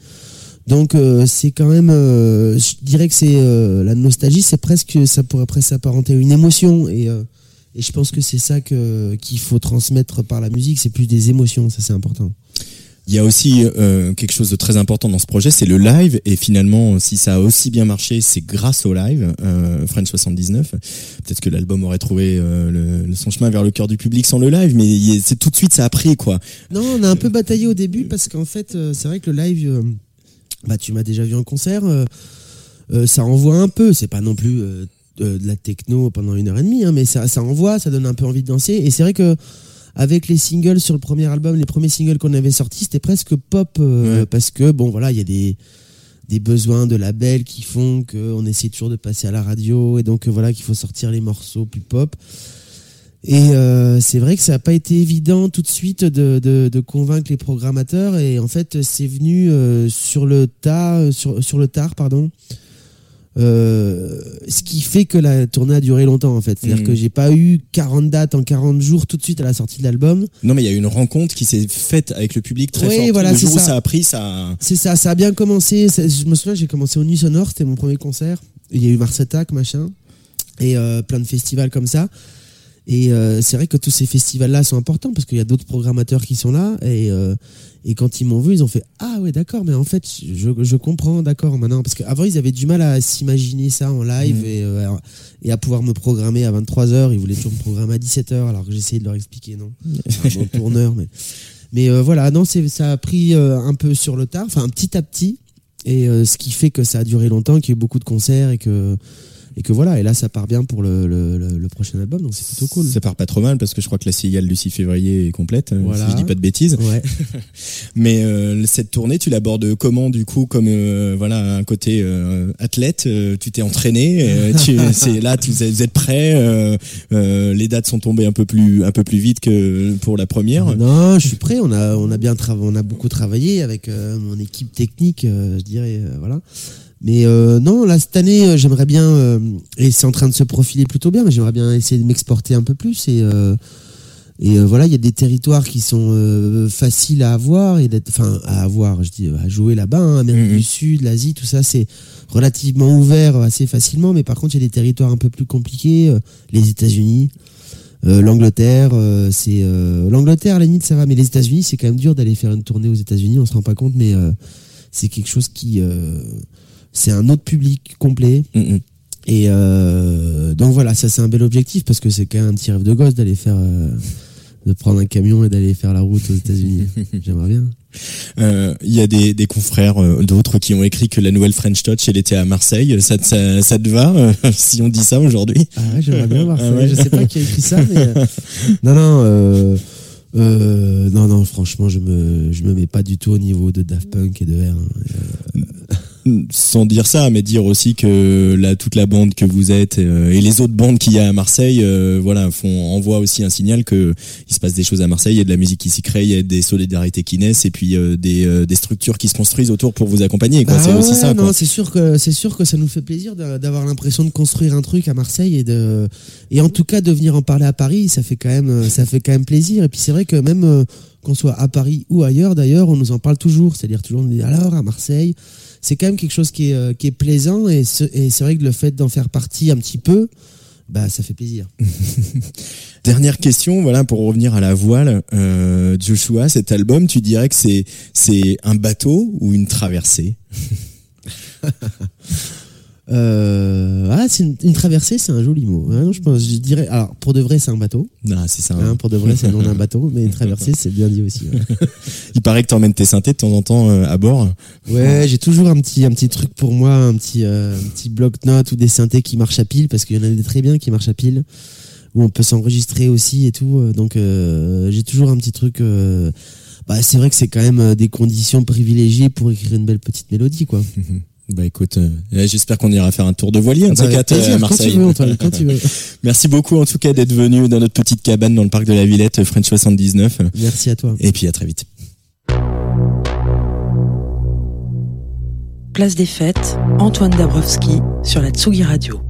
Donc, euh, c'est quand même, euh, je dirais que c'est la nostalgie, c'est presque, ça pourrait presque s'apparenter à une émotion et je pense que c'est ça qu'il faut transmettre par la musique. C'est plus des émotions, ça c'est important.
Il y a aussi euh, quelque chose de très important dans ce projet, c'est le live. Et finalement, si ça a aussi bien marché, c'est grâce au live. Euh, French 79. Peut-être que l'album aurait trouvé euh, son chemin vers le cœur du public sans le live, mais c'est tout de suite ça a pris quoi.
Non, on a un peu bataillé au début parce qu'en fait, euh, c'est vrai que le live, bah tu m'as déjà vu en concert, ça envoie un peu. C'est pas non plus de, la techno pendant une heure et demie, hein, mais ça envoie, ça donne un peu envie de danser. Et c'est vrai que avec les singles sur le premier album, les premiers singles qu'on avait sortis, c'était presque pop euh, parce que bon voilà, il y a des des besoins de labels qui font qu'on essaie toujours de passer à la radio et donc voilà qu'il faut sortir les morceaux plus pop. Et euh, c'est vrai que ça n'a pas été évident tout de suite de, de, de convaincre les programmateurs et en fait c'est venu euh, sur le tas, sur, sur le tard pardon. Euh, ce qui fait que la tournée a duré longtemps en fait. C'est-à-dire
Mhm.
que j'ai pas eu 40 dates en 40 jours tout de suite à la sortie de l'album.
Non, mais il y a eu une rencontre qui s'est faite avec le public très
Oui,
forte.
voilà,
le jour où
ça.
ça a pris, ça.
C'est ça, ça a bien commencé. Ça- Je me souviens, j'ai commencé au Nuit Sonore, c'était mon premier concert. Il y a eu Mars Attack, machin, et euh, plein de festivals comme ça. Et euh, c'est vrai que tous ces festivals-là sont importants parce qu'il y a d'autres programmateurs qui sont là. Et, et quand ils m'ont vu, ils ont fait Ah ouais, d'accord, mais en fait, je, je comprends, d'accord, maintenant. Parce qu'avant, ils avaient du mal à s'imaginer ça en live
Mm.
et, euh, et à pouvoir me programmer à 23h. Ils voulaient toujours me programmer à 17h alors que j'essayais de leur expliquer, non. Un bon tourneur, mais. Mais euh, voilà, non, ça a pris euh, un peu sur le tard, enfin petit à petit, et ce qui fait que ça a duré longtemps, qu'il y a eu beaucoup de concerts et que et que voilà, et là ça part bien pour le, le, le- le prochain album, donc c'est plutôt cool.
Ça part pas trop mal parce que je crois que la cigale du 6 février est complète, euh,
Voilà.
si je dis pas de bêtises.
Ouais.
Mais euh, cette tournée, tu l'abordes comment du coup Comme euh, voilà un côté euh, athlète, tu t'es entraîné, tu, c'est là, tu, vous êtes- prêts. les dates sont tombées un peu plus un peu plus vite que pour la première.
Non, je suis prêt. On a, on a bien on a beaucoup travaillé avec mon équipe technique, je dirais, voilà. Mais euh, non, là cette année, euh, j'aimerais bien, euh, et c'est en train de se profiler plutôt bien, mais j'aimerais bien essayer de m'exporter un peu plus. Et, et voilà, il y a des territoires qui sont faciles à avoir et d'être, enfin à avoir, je dis, à jouer là-bas, hein, Amérique
Mhm.
du Sud, l'Asie, tout ça, c'est relativement ouvert assez facilement. Mais par contre, il y a des territoires un peu plus compliqués, les États-Unis. Euh, L'Angleterre, euh, c'est euh, l'Angleterre à la limite ça va, mais les États-Unis c'est quand même dur d'aller faire une tournée aux États-Unis, on se rend pas compte, mais c'est quelque chose qui, c'est un autre public complet.
Mhm.
Et euh, donc voilà, ça c'est un bel objectif parce que c'est quand même un petit rêve de gosse d'aller faire, euh, de prendre un camion et d'aller faire la route aux États-Unis. J'aimerais bien.
Euh, Il y a des, des confrères d'autres qui ont écrit que la nouvelle French Touch elle était à Marseille. Ça, te- ça, ça te va si on dit ça aujourd'hui?
Ah ouais, j'aimerais bien voir ça.
Ah ouais.
Je sais pas qui a écrit ça, mais non, non, euh, non, non. Franchement, je me, je me mets pas du tout au niveau de Daft Punk et de R. hein.
Sans dire ça, mais dire aussi que toute la bande que vous êtes euh, et les autres bandes qu'il y a à Marseille, euh, voilà, font envoient aussi un signal que il se passe des choses à Marseille. Il y a de la musique qui s'y crée, il y a des solidarités qui naissent et puis euh, des, euh, des structures qui se construisent autour pour vous accompagner.
Bah
c'est aussi ça.
Non, c'est sûr que c'est sûr que ça nous fait plaisir d'a- d'avoir l'impression de construire un truc à Marseille et de et en tout cas de venir en parler à Paris, ça fait quand même ça fait quand même plaisir. Et puis c'est vrai que même qu'on soit à Paris ou ailleurs, d'ailleurs, on nous en parle toujours. C'est-à-dire toujours on dit alors à Marseille, c'est quand même quelque chose qui est euh, qui est plaisant et ce- et c'est vrai que le fait d'en faire partie un petit peu, bah ça fait plaisir.
Dernière question, voilà, pour revenir à la voile, euh, Joshua, cet album, tu dirais que c'est c'est un bateau ou une traversée?
Euh, ah, c'est une, une traversée, c'est un joli mot. hein, je pense, je dirais. Alors, pour de vrai, c'est un bateau.
Ah, c'est ça.
Hein, pour de vrai, c'est le nom d'un bateau, mais une traversée, c'est bien dit aussi. ouais.
Il paraît que t'emmènes tes synthés de temps en temps euh, à bord.
Ouais, j'ai toujours un petit, un petit truc pour moi, un petit, euh, un petit bloc-notes ou des synthés qui marchent à pile, parce qu'il y en a des très bien qui marchent à pile, où on peut s'enregistrer aussi et tout. Donc, j'ai toujours un petit truc. bah, c'est vrai que c'est quand même des conditions privilégiées pour écrire une belle petite mélodie, quoi.
Bah écoute, euh, j'espère qu'on ira faire un tour de voilier
Bah,
ces
avec
quatre euh, à
quand
Marseille.
tu veux, Antoine, quand tu veux.
Merci beaucoup en tout cas d'être venu dans notre petite cabane dans le parc de la Villette French 79.
Merci à toi.
Et puis à très vite.
Place des Fêtes, Antoine Dabrowski sur la Tsugi Radio.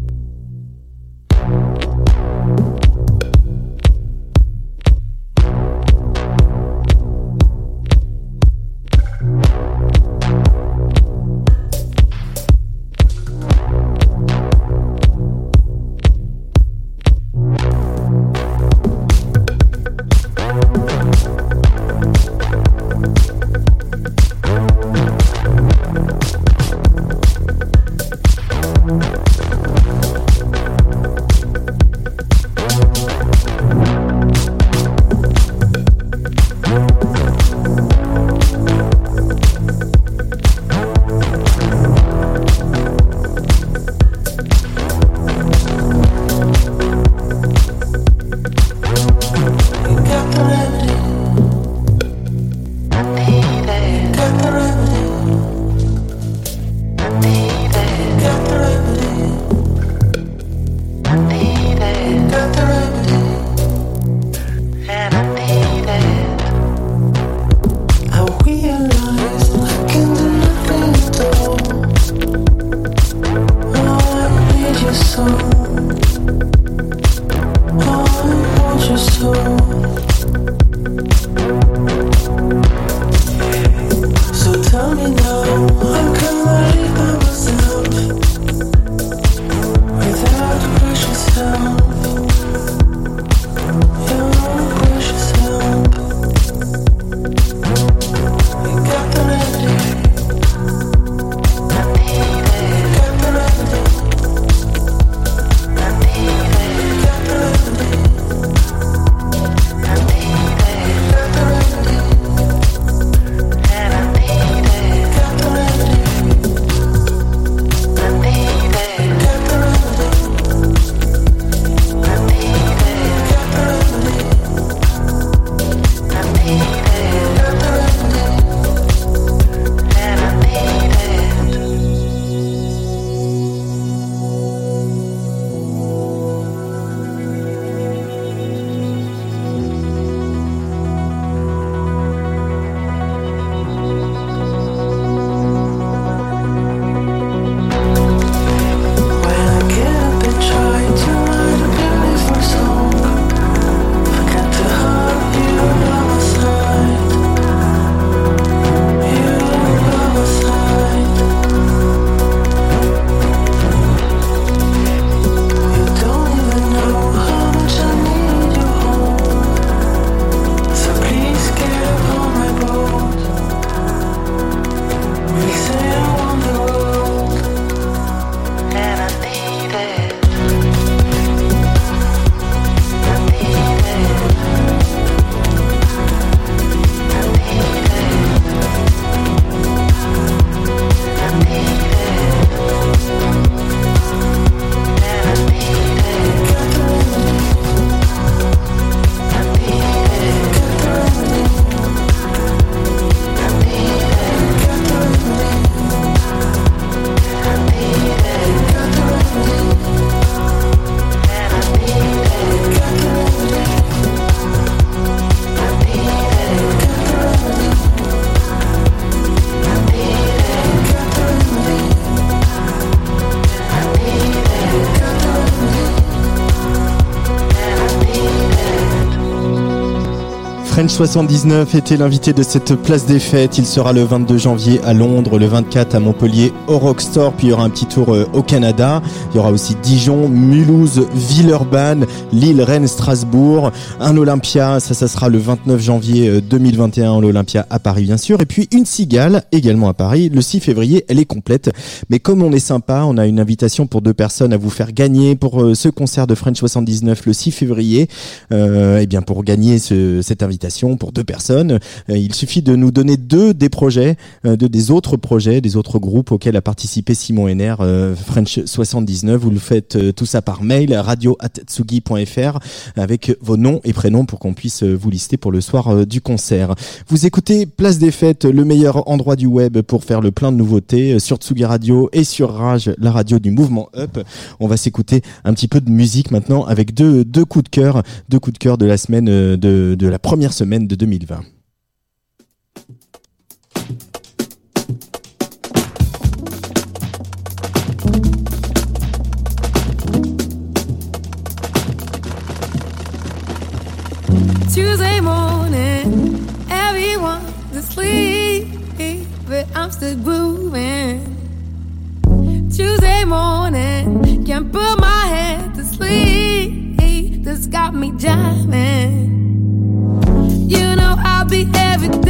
French 79 était l'invité de cette place des fêtes. Il sera le 22 janvier à Londres, le 24 à Montpellier au Rockstore, puis il y aura un petit tour euh, au Canada. Il y aura aussi Dijon, Mulhouse, Villeurbanne, Lille, Rennes, Strasbourg, un Olympia. Ça, ça sera le 29 janvier 2021 l'Olympia à Paris, bien sûr. Et puis une cigale également à Paris. Le 6 février, elle est complète. Mais comme on est sympa, on a une invitation pour deux personnes à vous faire gagner pour euh, ce concert de French 79 le 6 février. Euh, et bien pour gagner ce, cette invitation pour deux personnes. Euh, il suffit de nous donner deux des projets, euh, de des autres projets, des autres groupes auxquels a participé Simon Henner, euh, French 79. Vous le faites tout ça par mail, radio@tsugi.fr avec vos noms et prénoms pour qu'on puisse vous lister pour le soir du concert. Vous écoutez Place des Fêtes, le meilleur endroit du web pour faire le plein de nouveautés sur Tsugi Radio et sur Rage, la radio du mouvement Up. On va s'écouter un petit peu de musique maintenant avec deux, deux coups de cœur, deux coups de cœur de la semaine de, de la première semaine semaine de 2020.
Tuesday morning, everyone's asleep, but I'm still grooving. Tuesday morning, can't put my head to sleep. This got me jamming. I'll be everything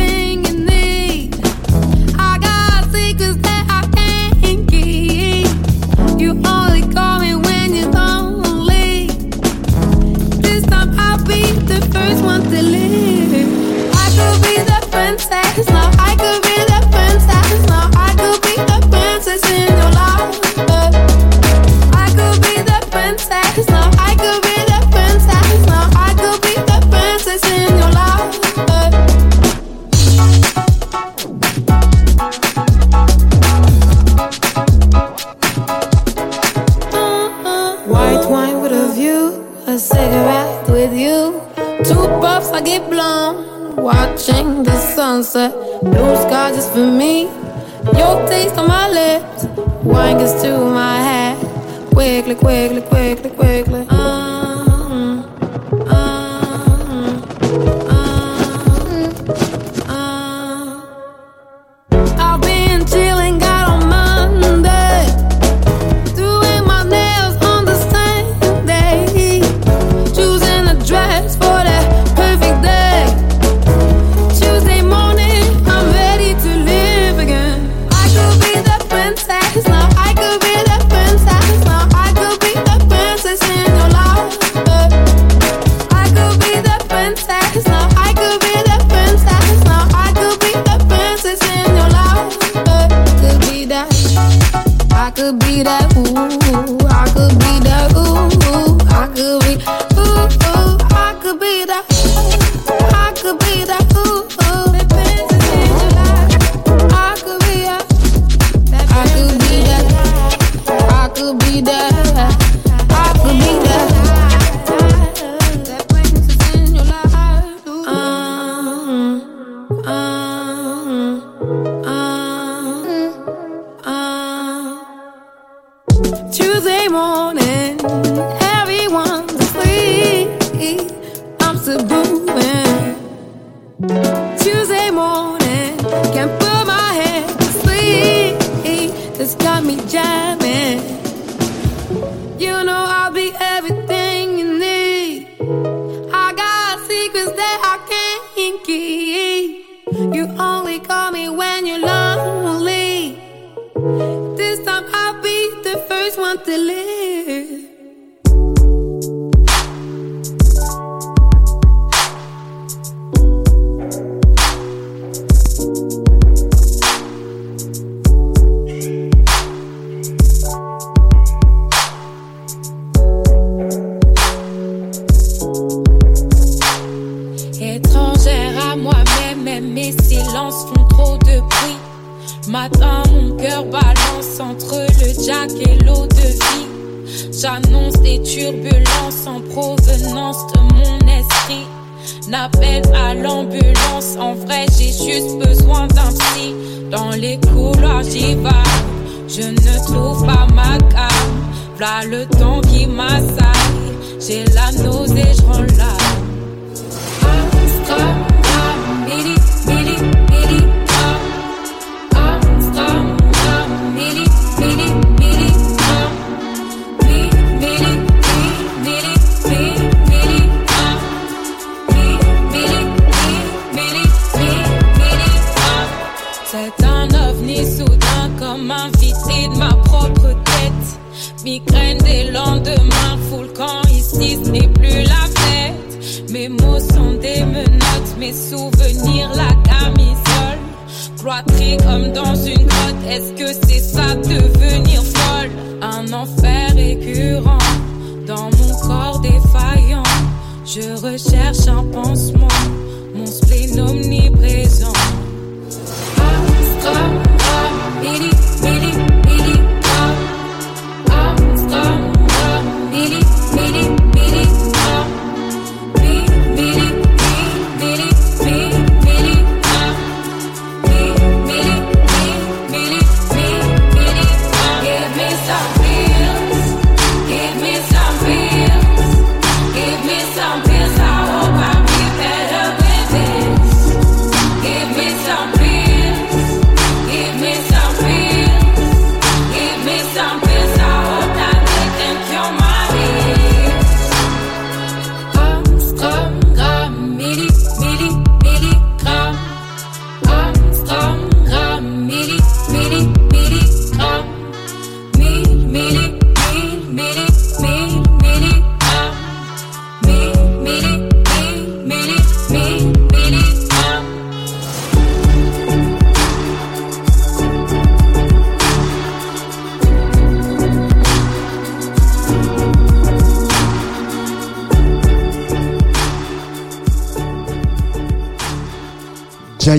le temps.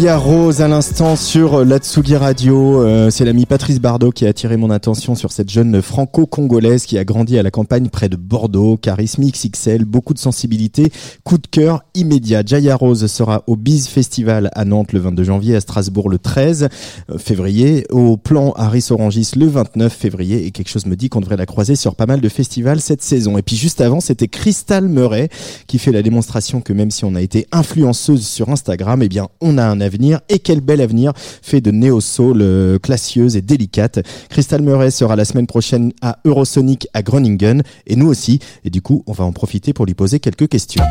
Jaya À l'instant sur euh, la Tsugi Radio. Euh, c'est l'ami Patrice Bardot qui a attiré mon attention sur cette jeune franco-congolaise qui a grandi à la campagne près de Bordeaux. Charisme XXL, beaucoup de sensibilité, coup de cœur immédiat. Jaya Rose sera au Biz Festival à Nantes le 22 janvier, à Strasbourg le 13 euh, février, au plan Harris Orangis le 29 février et quelque chose me dit qu'on devrait la croiser sur pas mal de festivals cette saison. Et puis juste avant, c'était Crystal Murray qui fait la démonstration que même si on a été influenceuse sur Instagram, eh bien on a un avenir et quel bel avenir fait de néo-soul euh, classieuse et délicate. Crystal Murray sera la semaine prochaine à Eurosonic à Groningen et nous aussi. Et du coup, on va en profiter pour lui poser quelques questions.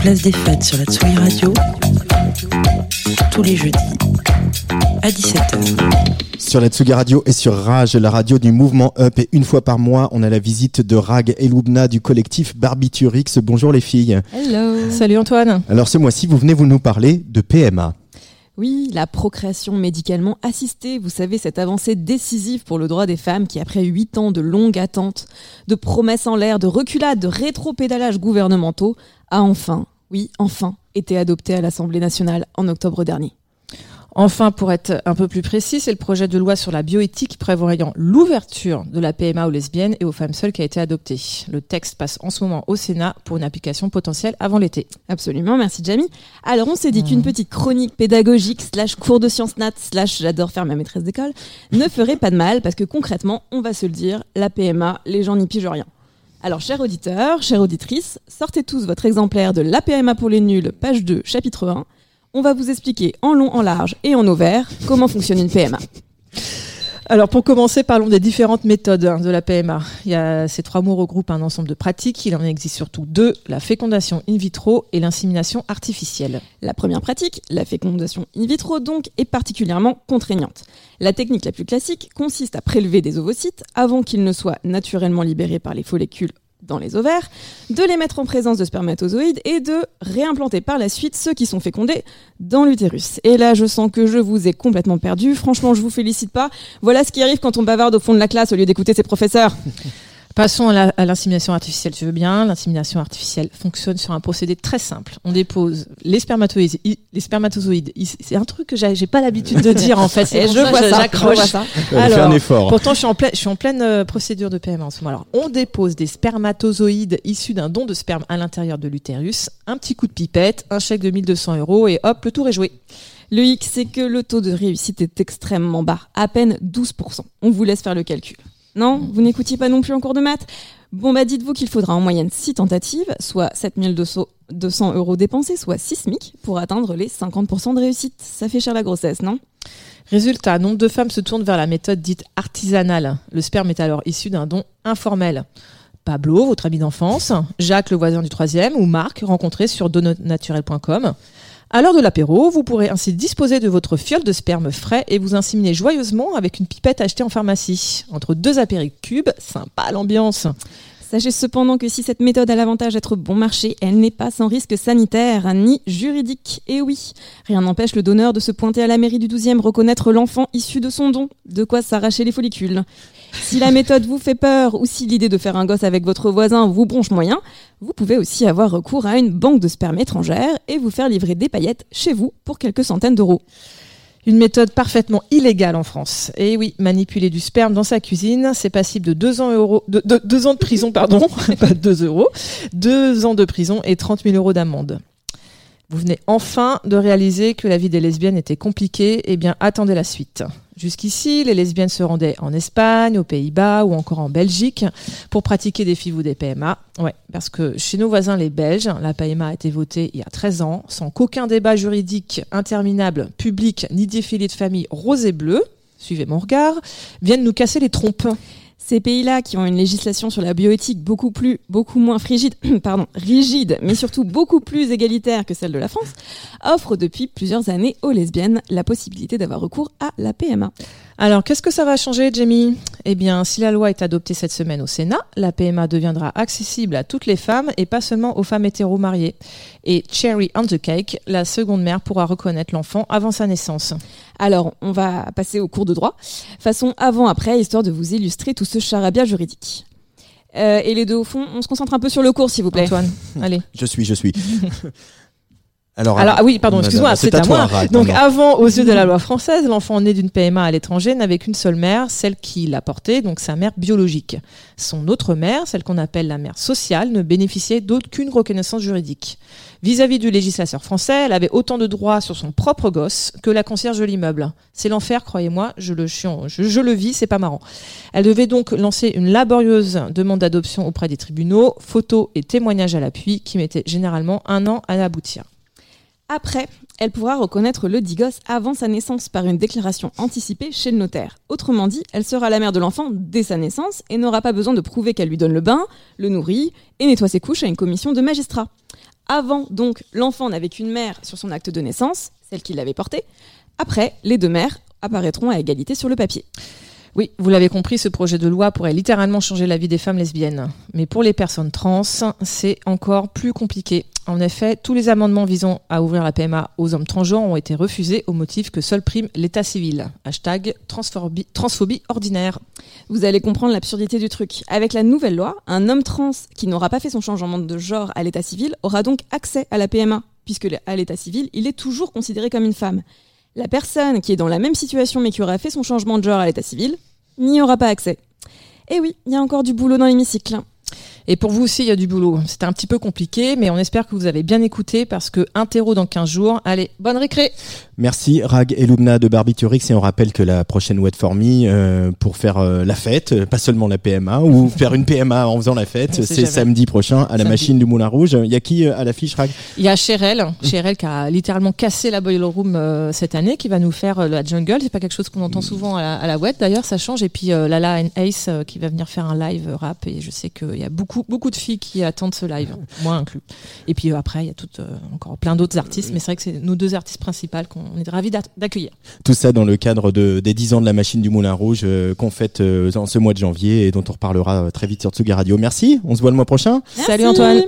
Place des fêtes sur la Tsugi Radio. Tous les jeudis à 17h.
Sur la Tsugi Radio et sur Rage, la radio du mouvement Up. Et une fois par mois, on a la visite de Rag et Loubna du collectif Barbiturix. Bonjour les filles.
Hello. Salut Antoine.
Alors ce mois-ci, vous venez vous nous parler de PMA.
Oui, la procréation médicalement assistée, vous savez, cette avancée décisive pour le droit des femmes qui, après huit ans de longue attente, de promesses en l'air, de reculades, de rétropédalages gouvernementaux, a enfin, oui, enfin, été adoptée à l'Assemblée nationale en octobre dernier. Enfin, pour être un peu plus précis, c'est le projet de loi sur la bioéthique prévoyant l'ouverture de la PMA aux lesbiennes et aux femmes seules qui a été adopté. Le texte passe en ce moment au Sénat pour une application potentielle avant l'été. Absolument, merci Jamie. Alors on s'est dit qu'une petite chronique pédagogique slash cours de sciences nat slash j'adore faire ma maîtresse d'école ne ferait pas de mal parce que concrètement, on va se le dire, la PMA, les gens n'y pigent rien. Alors, chers auditeurs, chères auditrices, sortez tous votre exemplaire de La PMA pour les nuls, page 2, chapitre 1. On va vous expliquer en long, en large et en ouvert comment fonctionne une PMA. Alors pour commencer, parlons des différentes méthodes hein, de la PMA. Ces trois mots regroupent un ensemble de pratiques. Il en existe surtout deux, la fécondation in vitro et l'insémination artificielle. La première pratique, la fécondation in vitro donc, est particulièrement contraignante. La technique la plus classique consiste à prélever des ovocytes avant qu'ils ne soient naturellement libérés par les follicules dans les ovaires, de les mettre en présence de spermatozoïdes et de réimplanter par la suite ceux qui sont fécondés dans l'utérus. Et là, je sens que je vous ai complètement perdu. Franchement, je vous félicite pas. Voilà ce qui arrive quand on bavarde au fond de la classe au lieu d'écouter ses professeurs. Passons à l'insémination artificielle, tu veux bien. L'insémination artificielle fonctionne sur un procédé très simple. On dépose les spermatozoïdes. Les c'est un truc que j'ai j'ai pas l'habitude de dire en fait.
Et je
ça
vois ça,
j'accroche.
je vois ça.
Elle fait un effort.
Pourtant, je suis en pleine, je suis en pleine euh, procédure de PMA en ce moment. Alors, on dépose des spermatozoïdes issus d'un don de sperme à l'intérieur de l'utérus, un petit coup de pipette, un chèque de 1200 euros et hop, le tour est joué. Le hic, c'est que le taux de réussite est extrêmement bas, à peine 12%. On vous laisse faire le calcul. Non Vous n'écoutiez pas non plus en cours de maths Bon, bah dites-vous qu'il faudra en moyenne 6 tentatives, soit 7200 200 euros dépensés, soit 6 SMIC, pour atteindre les 50% de réussite. Ça fait cher la grossesse, non? Résultat, nombre de femmes se tournent vers la méthode dite artisanale. Le sperme est alors issu d'un don informel. Pablo, votre ami d'enfance, Jacques, le voisin du troisième, ou Marc, rencontré sur dononaturel.com. À l'heure de l'apéro, vous pourrez ainsi disposer de votre fiole de sperme frais et vous inséminer joyeusement avec une pipette achetée en pharmacie. Entre deux apéricubes, sympa l'ambiance. Sachez cependant que si cette méthode a l'avantage d'être bon marché, elle n'est pas sans risque sanitaire ni juridique. Et oui, rien n'empêche le donneur de se pointer à la mairie du 12e reconnaître l'enfant issu de son don. De quoi s'arracher les follicules. Si la méthode vous fait peur ou si l'idée de faire un gosse avec votre voisin vous bronche moyen, vous pouvez aussi avoir recours à une banque de sperme étrangère et vous faire livrer des paillettes chez vous pour quelques centaines d'euros. Une méthode parfaitement illégale en France. Et oui, manipuler du sperme dans sa cuisine, c'est passible de 2 ans, euros, de, de- deux ans de prison, pardon, pas 2 euros, 2 ans de prison et 30 000 euros d'amende. Vous venez enfin de réaliser que la vie des lesbiennes était compliquée, eh bien attendez la suite. Jusqu'ici, les lesbiennes se rendaient en Espagne, aux Pays-Bas ou encore en Belgique pour pratiquer des FIV ou des PMA. Ouais, parce que chez nos voisins les Belges, la PMA a été votée il y a 13 ans, sans qu'aucun débat juridique interminable, public, ni défilé de famille rose et bleu, suivez mon regard, viennent nous casser les trompes. Ces pays-là, qui ont une législation sur la bioéthique beaucoup plus, beaucoup moins frigide, pardon, rigide, mais surtout beaucoup plus égalitaire que celle de la France, offrent depuis plusieurs années aux lesbiennes la possibilité d'avoir recours à la PMA. Alors, qu'est-ce que ça va changer, Jamie? Eh bien, si la loi est adoptée cette semaine au Sénat, la PMA deviendra accessible à toutes les femmes et pas seulement aux femmes hétéro-mariées. Et Cherry on the Cake, la seconde mère pourra reconnaître l'enfant avant sa naissance. Alors, on va passer au cours de droit, façon avant-après, histoire de vous illustrer tout ce charabia juridique.
Euh, et les deux au fond, on se concentre un peu sur le cours, s'il vous plaît.
Antoine, allez.
Je suis, je suis. Alors,
Alors ah oui, pardon, excuse-moi, c'est à, moi. Donc
pardon.
avant, aux yeux de la loi française, l'enfant né d'une PMA à l'étranger n'avait qu'une seule mère, celle qui l'a porté, donc sa mère biologique. Son autre mère, celle qu'on appelle la mère sociale, ne bénéficiait d'aucune reconnaissance juridique. Vis-à-vis du législateur français, elle avait autant de droits sur son propre gosse que la concierge de l'immeuble. C'est l'enfer, croyez-moi, je le, chiant, je, je le vis, c'est pas marrant. Elle devait donc lancer une laborieuse demande d'adoption auprès des tribunaux, photos et témoignages à l'appui, qui mettaient généralement un an à aboutir.
Après, elle pourra reconnaître le dit gosse avant sa naissance par une déclaration anticipée chez le notaire. Autrement dit, elle sera la mère de l'enfant dès sa naissance et n'aura pas besoin de prouver qu'elle lui donne le bain, le nourrit et nettoie ses couches à une commission de magistrats. Avant, donc, l'enfant n'avait qu'une mère sur son acte de naissance, celle qui l'avait porté. Après, les deux mères apparaîtront à égalité sur le papier.
Oui, vous l'avez compris, ce projet de loi pourrait littéralement changer la vie des femmes lesbiennes. Mais pour les personnes trans, c'est encore plus compliqué. En effet, tous les amendements visant à ouvrir la PMA aux hommes transgenres ont été refusés au motif que seul prime l'état civil. Hashtag transphobie, ordinaire.
Vous allez comprendre l'absurdité du truc. Avec la nouvelle loi, un homme trans qui n'aura pas fait son changement de genre à l'état civil aura donc accès à la PMA, puisque à l'état civil, il est toujours considéré comme une femme. La personne qui est dans la même situation mais qui aura fait son changement de genre à l'état civil n'y aura pas accès. Et oui, il y a encore du boulot dans l'hémicycle.
Et pour vous aussi, il y a du boulot. C'était un petit peu compliqué, mais on espère que vous avez bien écouté parce que interro dans 15 jours. Allez, bonne récré
Merci Rag et Lumna de Barbiturix et on rappelle que la prochaine Wet for Me euh, pour faire euh, la fête, euh, pas seulement la PMA ou faire une PMA en faisant la fête, c'est samedi prochain à la machine du Moulin Rouge. Il y a qui à l'affiche Rag?
Il y a Cheryl, Cheryl qui a littéralement cassé la boiler room euh, cette année, qui va nous faire la jungle. C'est pas quelque chose qu'on entend souvent à la, à la web d'ailleurs, ça change. Et puis Lala and Ace qui va venir faire un live rap. Et je sais qu'il y a beaucoup, beaucoup de filles qui attendent ce live, moi inclus. Et puis après, il y a tout, encore plein d'autres artistes, mais c'est vrai que c'est nos deux artistes principales qu'on est ravis d'ac- d'accueillir.
Tout ça dans le cadre de, des 10 ans de la machine du Moulin Rouge euh, qu'on fête euh, en ce mois de janvier et dont on reparlera euh, très vite sur Tsugi Radio. Merci, on se voit le mois prochain.
Salut Antoine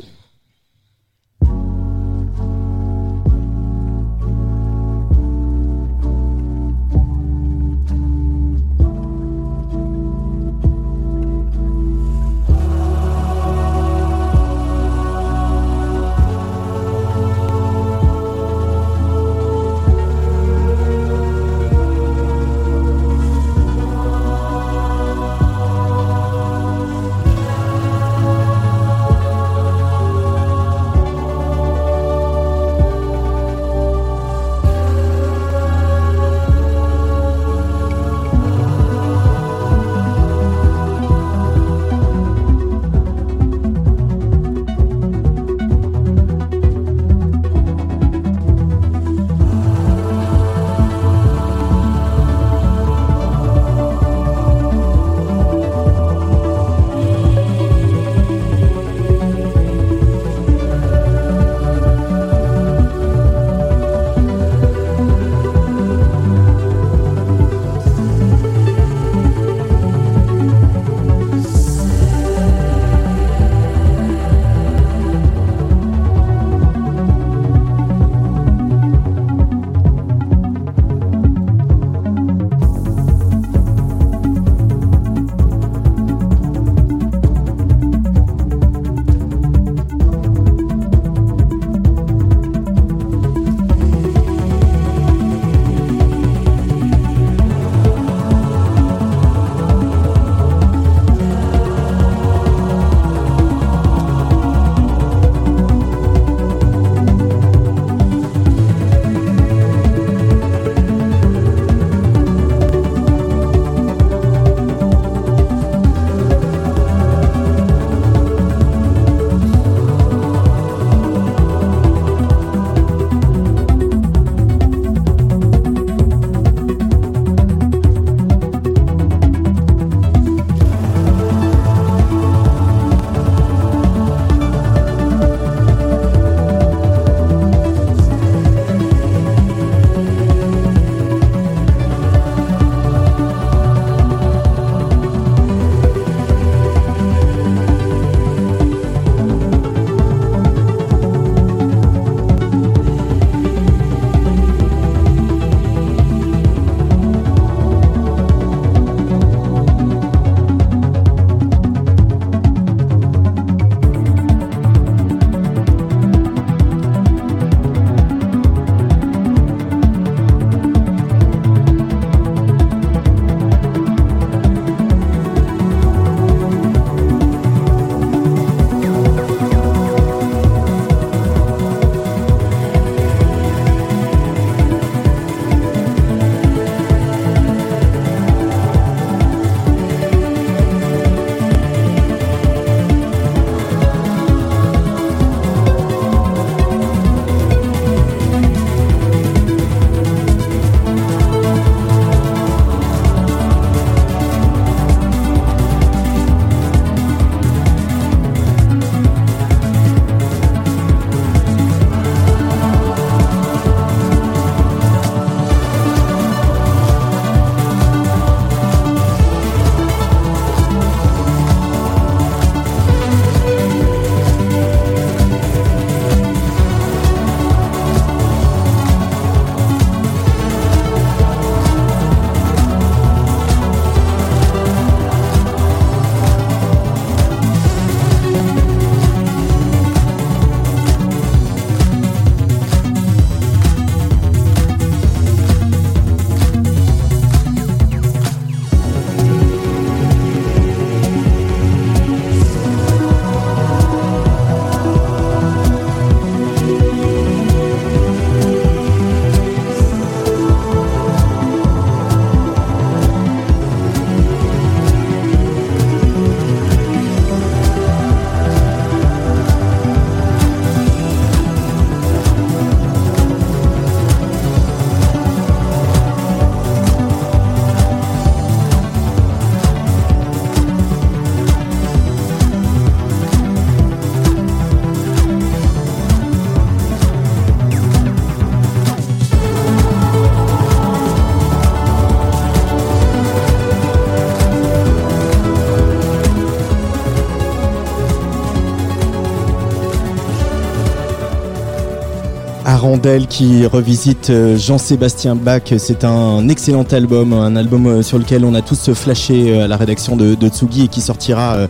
Arandel qui revisite euh, Jean-Sébastien Bach. C'est un excellent album, un album euh, sur lequel on a tous flashé euh, à la rédaction de, Tsugi et qui sortira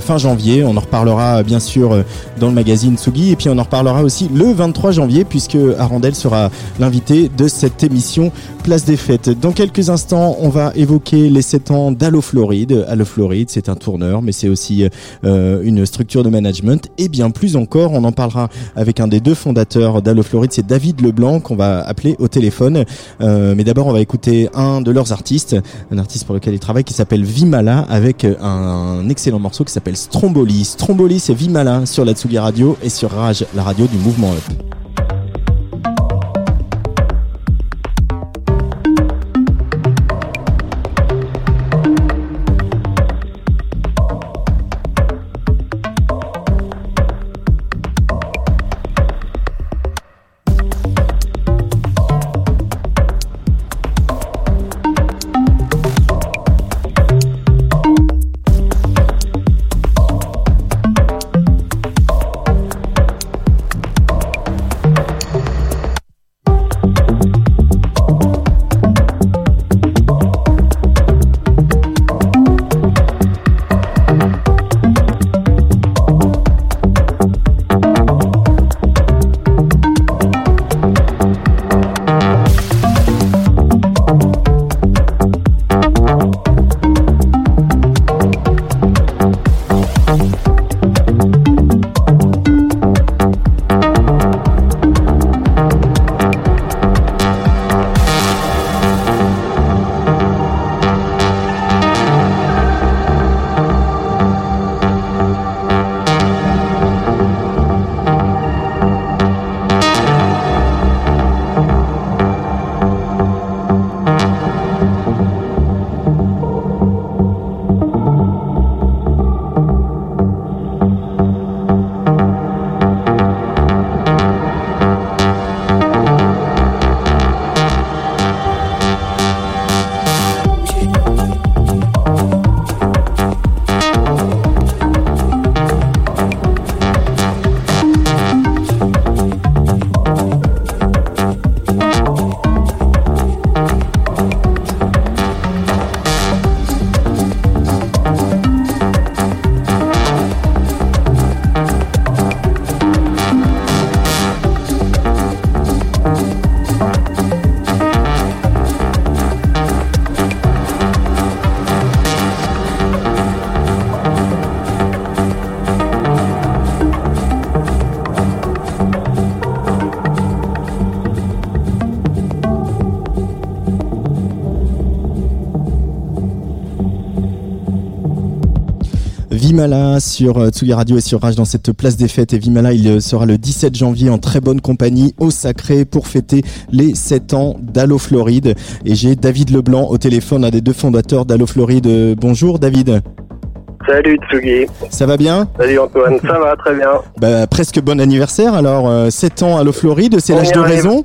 fin janvier. On en reparlera bien sûr dans le magazine Tsugi et puis on en reparlera aussi le 23 janvier puisque Arandel sera l'invité de cette émission Place des Fêtes. Dans quelques instants, on va évoquer les 7 ans d'Allo Floride. Allo Floride, c'est un tourneur, mais c'est aussi une structure de management et bien plus encore. On en parlera avec un des deux fondateurs d'Allo Floride, c'est David Leblanc qu'on va appeler au téléphone. Euh, mais d'abord, on va écouter un de leurs artistes, un artiste pour lequel il travaille qui s'appelle Vimala avec un excellent morceau qui s'appelle Stromboli. Stromboli, c'est Vimala sur la Tsugi Radio et sur Rage, la radio du mouvement Up. Vimala sur euh, Tsugi Radio et sur Rage dans cette place des fêtes. Et Vimala, il euh, sera le 17 janvier en très bonne compagnie au Sacré pour fêter les 7 ans d'Allo Floride. Et j'ai David Leblanc au téléphone, un des deux fondateurs d'Allo Floride. Euh, Bonjour David.
Salut Tsugi.
Ça va bien?
Salut Antoine, ça va très bien.
bah, Presque bon anniversaire. Alors, euh, 7 ans Allo Floride, c'est l'âge de raison.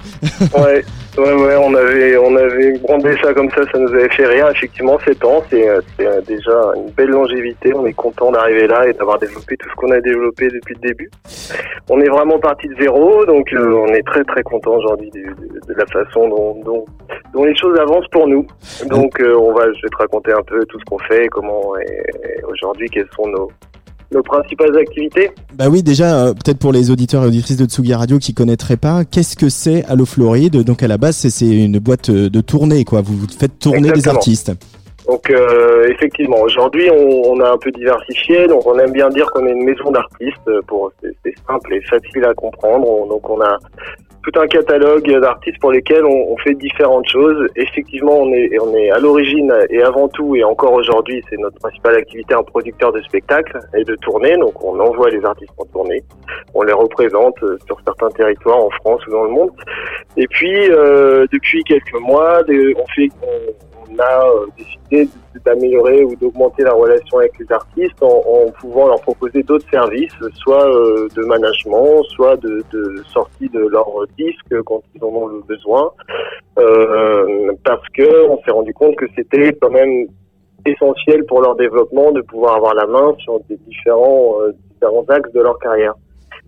Ouais, ouais, ouais, on avait, on avait brandé ça comme ça, ça nous avait fait rire. Effectivement, 7 ans, c'est euh, euh, déjà une belle longévité. On est content d'arriver là et d'avoir développé tout ce qu'on a développé depuis le début. On est vraiment parti de zéro, donc euh, on est très très content aujourd'hui de, la façon dont, dont, dont les choses avancent pour nous. Donc euh, on va, je vais te raconter un peu tout ce qu'on fait, comment et, aujourd'hui quelles sont nos nos principales activités.
Bah oui, déjà, euh, peut-être pour les auditeurs et auditrices de Tsugi Radio qui connaîtraient pas, qu'est-ce que c'est Allo Floride? Donc à la base, c'est- une boîte euh, de tournée, quoi. Vous, faites tourner des
Exactement.
artistes.
Donc euh, effectivement, aujourd'hui on, on a un peu diversifié, donc on aime bien dire qu'on est une maison d'artistes. Pour c'est c'est simple et facile à comprendre. On- donc on a tout un catalogue d'artistes pour lesquels on, on fait différentes choses. Effectivement, on est on est à l'origine et avant tout et encore aujourd'hui, c'est notre principale activité un producteur de spectacles et de tournées. Donc on envoie les artistes en tournée, on les représente euh, sur certains territoires en France ou dans le monde. Et puis euh, depuis quelques mois, on fait on a euh, décidé d'améliorer ou d'augmenter la relation avec les artistes en, pouvant leur proposer d'autres services, soit euh, de management, soit de, sortie de leur disque quand ils en ont le besoin, Euh, parce que on s'est rendu compte que c'était quand même essentiel pour leur développement de pouvoir avoir la main sur des différents différents axes de leur carrière.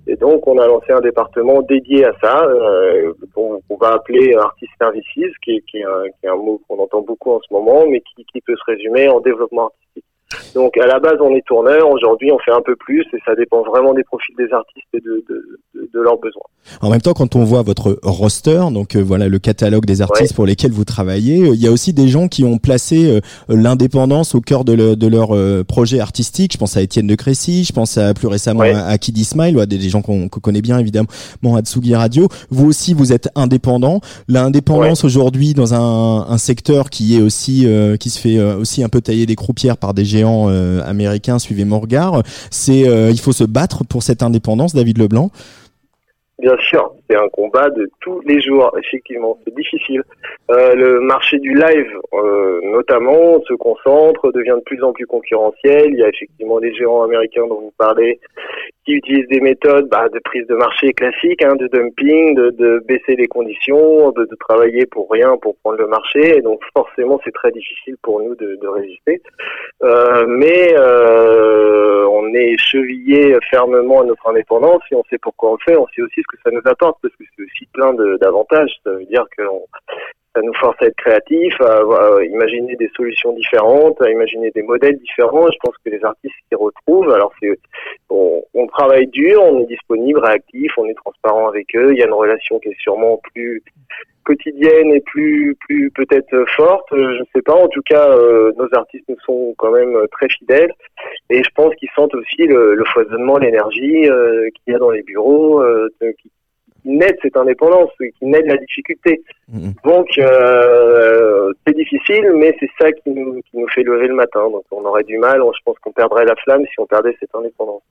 Et donc, on a lancé un département dédié à ça, euh, qu'on va appeler Artist Services, qui est, un, mot qu'on entend beaucoup en ce moment, mais qui peut se résumer en développement artistique. Donc, à la base, on est tourneur. Aujourd'hui, on fait un peu plus, et ça dépend vraiment des profils des artistes et de, de, de, de leurs besoins.
En même temps, quand on voit votre roster, donc euh, voilà le catalogue des artistes
Ouais.
pour lesquels vous travaillez, euh, il y a aussi des gens qui ont placé euh, l'indépendance au cœur de, le- de leur projet artistique. Je pense à Étienne de Crécy, je pense à plus récemment à, à Kid Ismail, ou à des, des gens qu'on qu'on connaît bien évidemment à Tsugi Radio. Vous aussi, vous êtes indépendant. L'indépendance aujourd'hui dans un, un secteur qui est aussi qui se fait aussi un peu tailler des croupières par des géants euh, américains. Suivez mon regard. C'est euh, il faut se battre pour cette indépendance, David Leblanc?
Bien sûr, c'est un combat de tous les jours, effectivement, c'est difficile. Euh, le marché du live, euh, notamment, se concentre, devient de plus en plus concurrentiel. Il y a effectivement les géants américains dont vous parlez qui utilisent des méthodes bah, de prise de marché classiques, hein, de dumping, de, baisser les conditions, de, travailler pour rien pour prendre le marché. Et donc forcément, c'est très difficile pour nous de, résister. Euh, mais on est chevillé fermement à notre indépendance et on sait pourquoi on le fait. On sait aussi ce que ça nous apporte parce que c'est aussi plein d'avantages. Ça veut dire que ça nous force à être créatifs, à, imaginer des solutions différentes, à imaginer des modèles différents. Je pense que les artistes s'y retrouvent. Alors on, travaille dur, on est disponible, réactif, on est transparent avec eux. Il y a une relation qui est sûrement plus quotidienne et plus plus peut-être forte. Euh, Je ne sais pas. En tout cas, euh, nos artistes nous sont quand même euh, très fidèles et je pense qu'ils sentent aussi le, foisonnement, l'énergie qu'il y a dans les bureaux, naît de cette indépendance, qui naît de la difficulté. Donc euh, c'est difficile, mais c'est ça qui nous, qui nous fait lever le matin. Donc on aurait du mal, je pense qu'on perdrait la flamme si on perdait cette indépendance.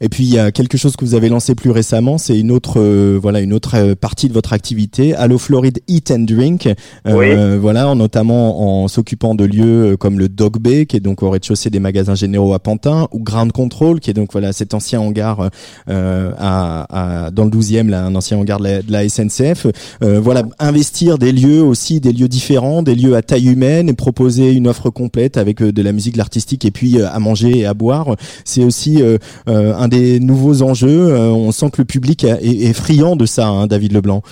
Et puis il y a quelque chose que vous avez lancé plus récemment, c'est une autre euh, voilà une autre euh, partie de votre activité, Allo Floride Eat and Drink. Euh,
Oui.
Voilà, en- notamment en s'occupant de lieux comme le Dog Bay, qui est donc au rez-de-chaussée des magasins généraux à Pantin, ou Ground Control, qui est donc voilà cet ancien hangar à, à- dans le 12e, là, un ancien hangar de la, de la SNCF. Euh, voilà, investir des lieux aussi, des lieux différents, des lieux à taille humaine, et proposer une offre complète avec euh, de la musique, de l'artistique, et puis euh, à manger et à boire. C'est aussi euh, euh, un des nouveaux enjeux. On sent que le public est, est friand de ça, hein, David Leblanc.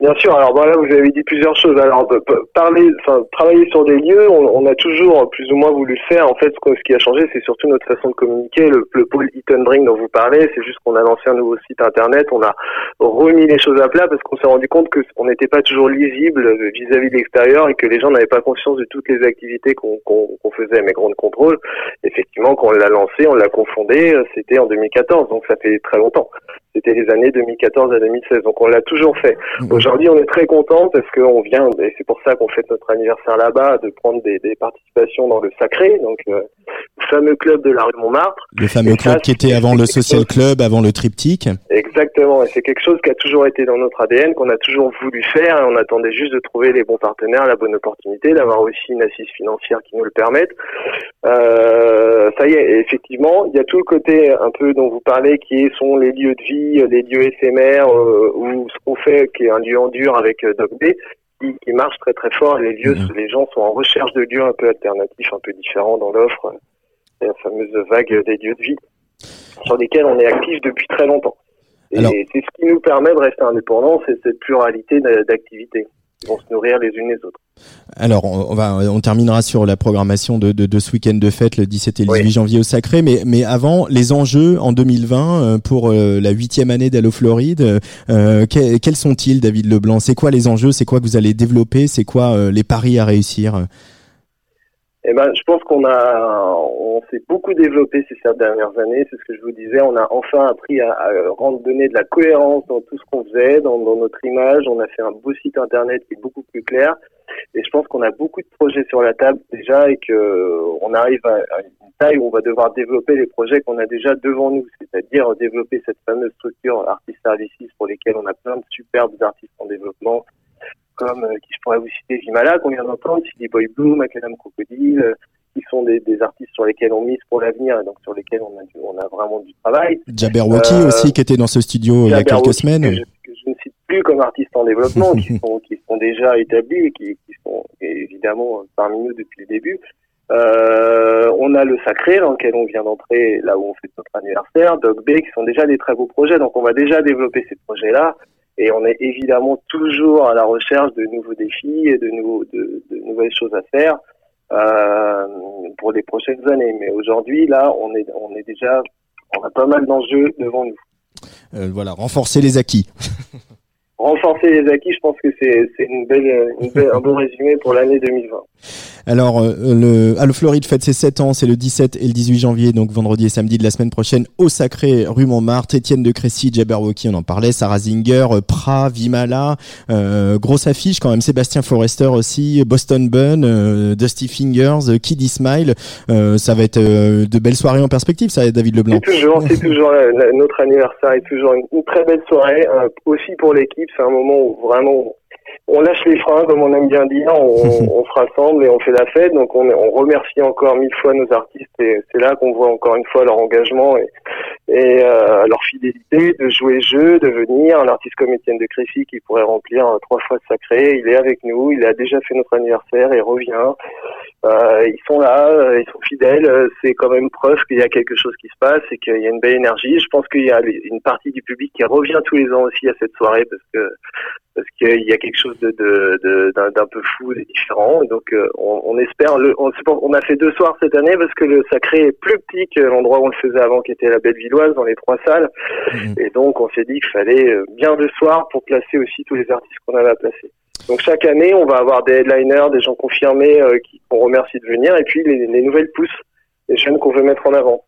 Bien sûr. Alors voilà, vous avez dit plusieurs choses. Alors parler, enfin travailler sur des lieux, on, on a toujours plus ou moins voulu faire. En fait, ce, qu'on- qui a changé, c'est surtout notre façon de communiquer. Le, le pôle Eat and dont vous parlez, c'est juste qu'on a lancé un nouveau site internet. On a remis les choses à plat parce qu'on s'est rendu compte que on n'était pas toujours lisible vis-à-vis de l'extérieur et que les gens n'avaient pas conscience de toutes les activités qu'on qu'on qu'on faisait. Mais Grand Contrôle, effectivement, quand on l'a lancé, on l'a confondé. euh, C'était en 2014, donc ça fait très longtemps. C'était les années 2014 à 2016. Donc on l'a toujours fait. Aujourd'hui, on est très content parce qu'on vient, et c'est pour ça qu'on fête notre anniversaire là-bas, de prendre des, des participations dans le Sacré, donc euh, le fameux club de la rue Montmartre.
Le fameux
Et ça,
club qui était avant le Social Club, avant le Triptyque.
Exactement, et c'est quelque chose qui a toujours été dans notre ADN, qu'on a toujours voulu faire, et on attendait juste de trouver les bons partenaires, la bonne opportunité, d'avoir aussi une assise financière qui nous le permette. Euh, ça y est, effectivement, il y a tout le côté un peu dont vous parlez, qui sont les lieux de vie, les lieux éphémères, euh, ou ce qu'on fait, qui est un lieu en dur avec euh, Doc B, qui, qui marche très très fort. Les lieux, les gens sont en recherche de lieux un peu alternatifs, un peu différents dans l'offre. C'est la fameuse vague des lieux de vie sur lesquels on est actif depuis très longtemps. Et
Alors-
c'est ce qui nous permet de rester indépendants, c'est cette pluralité d'a- d'activités qui vont se nourrir les unes les autres.
Alors, on, va, on terminera sur la programmation de, de, de ce week-end de fête le 17 et le 18 janvier au Sacré, mais, mais avant, les enjeux en 2020 euh, pour euh, la huitième année d'Allo Floride, euh, que- quels sont-ils, David Leblanc? C'est quoi les enjeux? C'est quoi que vous allez développer? C'est quoi les paris à réussir?
Eh ben, je pense qu'on a, on s'est beaucoup développé ces sept dernières années. C'est ce que je vous disais. On a enfin appris à, à rendre donner de la cohérence dans tout ce qu'on faisait, dans, dans notre image. On a fait un beau site internet qui est beaucoup plus clair. Et je pense qu'on a beaucoup de projets sur la table déjà et que on arrive à, à une taille où on va devoir développer les projets qu'on a déjà devant nous, c'est-à-dire développer cette fameuse structure Artist Services pour lesquels on a plein de superbes artistes en développement, comme euh, qui je pourrais vous citer Vimala qu'on vient d'entendre, Silly Boy Blue, Macadam Crocodile, euh, qui sont des, des artistes sur lesquels on mise pour l'avenir et donc sur lesquels on a, du, on a vraiment du travail.
Jabberwocky
Euh,
aussi, qui était dans ce studio il y a quelques semaines.
Que je, que je ne cite plus comme artistes en développement, qui sont, qui sont déjà établis et qui, qui sont évidemment parmi nous depuis le début. Euh, on a le Sacré dans lequel on vient d'entrer, là où on fait notre anniversaire, Dog B, qui sont déjà des très beaux projets. Donc on va déjà développer ces projets-là. Et on est évidemment toujours à la recherche de nouveaux défis et de, nouvelles choses à faire euh, pour les prochaines années. Mais aujourd'hui, là, on est, on est déjà, on a pas mal d'enjeux devant nous.
Euh, voilà, renforcer les acquis.
renforcer les acquis, je pense que c'est une belle, une belle- un bon résumé pour l'année 2020.
Alors, euh, le Allo Floride fête ses 7 ans, c'est le 17 et le 18 janvier, donc vendredi et samedi de la semaine prochaine, au Sacré, rue Montmartre, Étienne de Crécy, Jabberwocky, on en parlait, Sarah Zinger, euh, Pra, Vimala, euh, grosse affiche quand même, Sébastien Forrester aussi, Boston Bun, euh, Dusty Fingers, euh, Kiddy Smile, euh, ça va être de belles soirées en perspective, ça, David Leblanc.
C'est toujours, c'est toujours notre anniversaire est toujours une, une très belle soirée, euh, aussi pour l'équipe. C'est un moment où vraiment on lâche les freins, comme on aime bien dire, on, on se rassemble et on fait la fête. Donc on, on remercie encore mille fois nos artistes et c'est là qu'on voit encore une fois leur engagement et, et euh, leur fidélité de jouer jeu, de venir. Un artiste comme Étienne de Crécy qui pourrait remplir euh, trois fois sacré, il est avec nous, il a déjà fait notre anniversaire et revient. Euh, ils sont là, euh, ils sont fidèles. euh, C'est quand même preuve qu'il y a quelque chose qui se passe et qu'il y a une belle énergie. Je pense qu'il y a une partie du public qui revient tous les ans aussi à cette soirée parce que parce qu'il y a quelque chose de de- de- d'un peu fou et différent. Et donc euh, on, on espère. Le, on, a fait deux soirs cette année parce que le Sacré est plus petit que l'endroit où on le faisait avant, qui était la Bellevilloise dans les trois salles. Et donc on s'est dit qu'il fallait euh, bien deux soirs pour placer aussi tous les artistes qu'on avait à placer. Donc chaque année, on va avoir des headliners, des gens confirmés euh, qui qu'on remercie de venir, et puis les, les nouvelles pousses, les jeunes qu'on veut mettre en avant.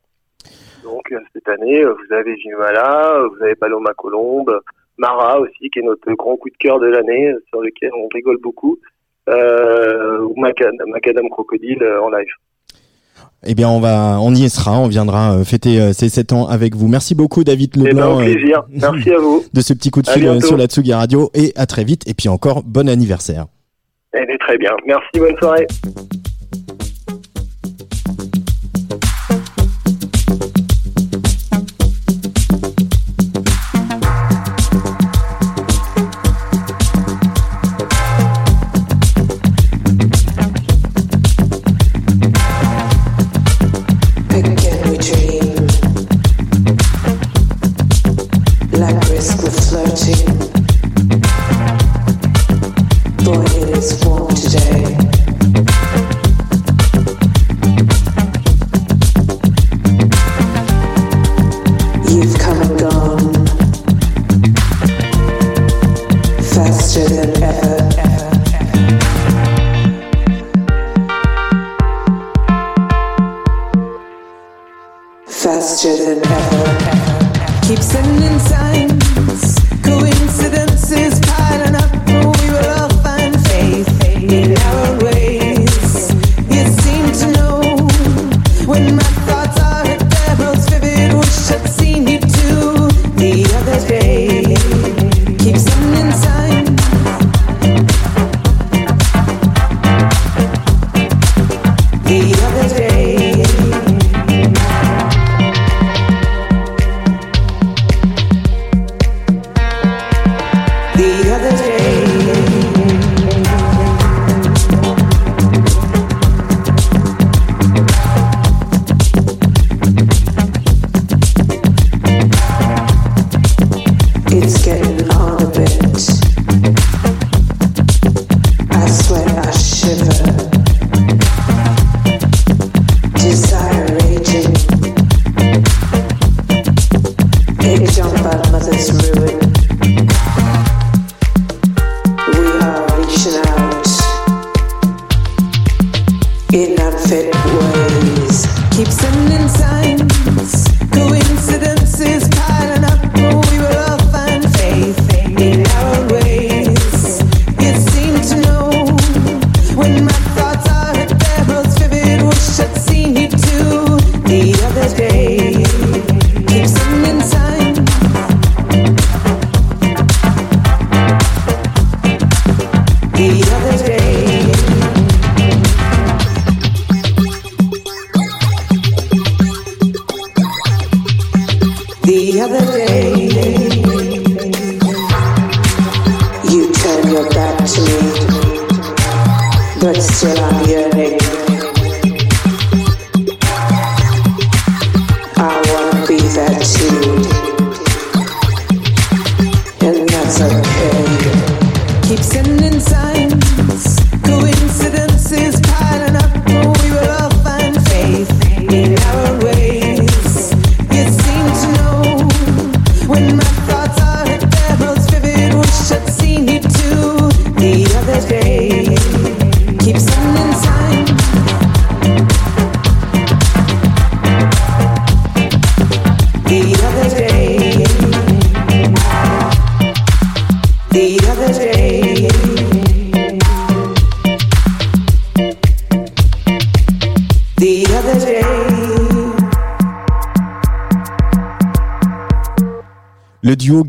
Donc euh, cette année, euh, vous avez Jimala, vous avez Paloma Colombe, Mara aussi, qui est notre grand coup de cœur de l'année, euh, sur lequel on rigole beaucoup, euh, ou Macadam, Crocodile euh, en live.
Eh bien, on va, on y sera, on viendra fêter ces 7 ans avec vous. Merci beaucoup, David
Eh ben,
Leblanc. euh,
plaisir. Merci à vous.
De ce petit coup de fil sur la Tsugi Radio et à très vite. Et puis encore, bon anniversaire.
Elle est très bien. Merci, bonne soirée.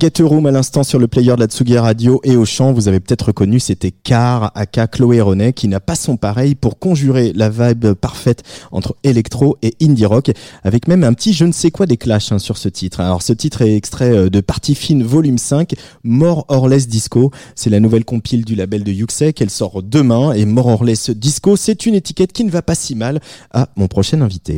Get Room à l'instant sur le player de la Tsugi Radio et au chant, vous avez peut-être reconnu, c'était Car, aka Chloé Ronet, qui n'a pas son pareil pour conjurer la vibe parfaite entre électro et indie rock, avec même un petit je ne sais quoi des clashs hein, sur ce titre. Alors ce titre est extrait euh, de Partie Fine volume 5, More or Less Disco. C'est la nouvelle compile du label de Yuxek, elle sort demain et More or Less Disco, c'est une étiquette qui ne va pas si mal à mon prochain invité.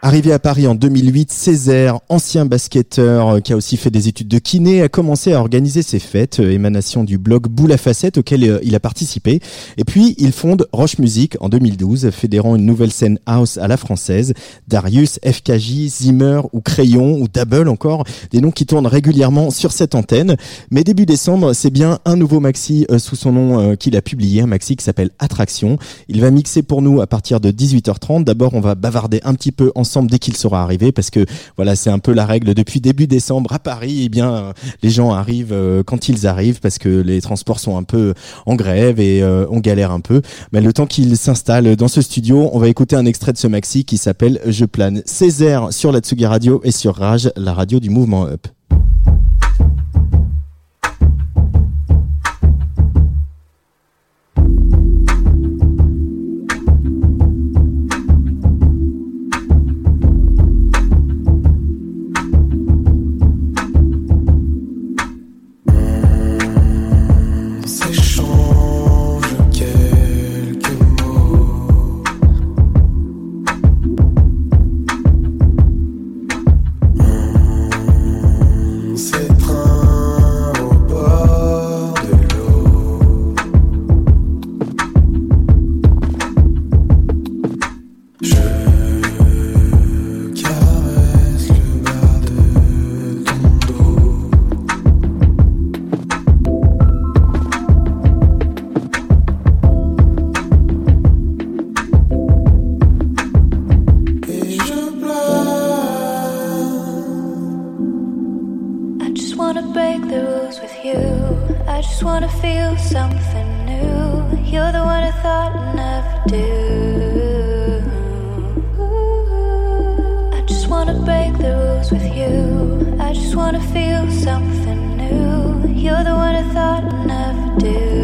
Arrivé à Paris en 2008, Césaire, ancien basketteur euh, qui a aussi fait des études de kiné, a commencé à organiser ses fêtes, euh, émanation du blog Boule à facettes auquel euh, il a participé. Et puis, il fonde Roche Music en 2012, fédérant une nouvelle scène house à la française. Darius, FKJ, Zimmer ou Crayon ou Double encore, des noms qui tournent régulièrement sur cette antenne. Mais début décembre, c'est bien un nouveau maxi sous son nom qu'il a publié, un maxi qui s'appelle Attraction. Il va mixer pour nous à partir de 18h30. D'abord, on va bavarder un petit peu ensemble dès qu'il sera arrivé parce que voilà, c'est un peu la règle depuis début décembre à Paris. Eh bien, euh, les gens arrivent euh, quand ils arrivent parce que les transports sont un peu en grève et euh, on galère un peu. Mais le temps qu'il s'installe dans ce studio, on va écouter un extrait de ce maxi qui s'appelle Je plane. Césaire sur la Tsugi Radio et sur Rage, la radio du mouvement Up.
Break the rules with you. I just wanna feel something new. You're the one I thought I'd never do.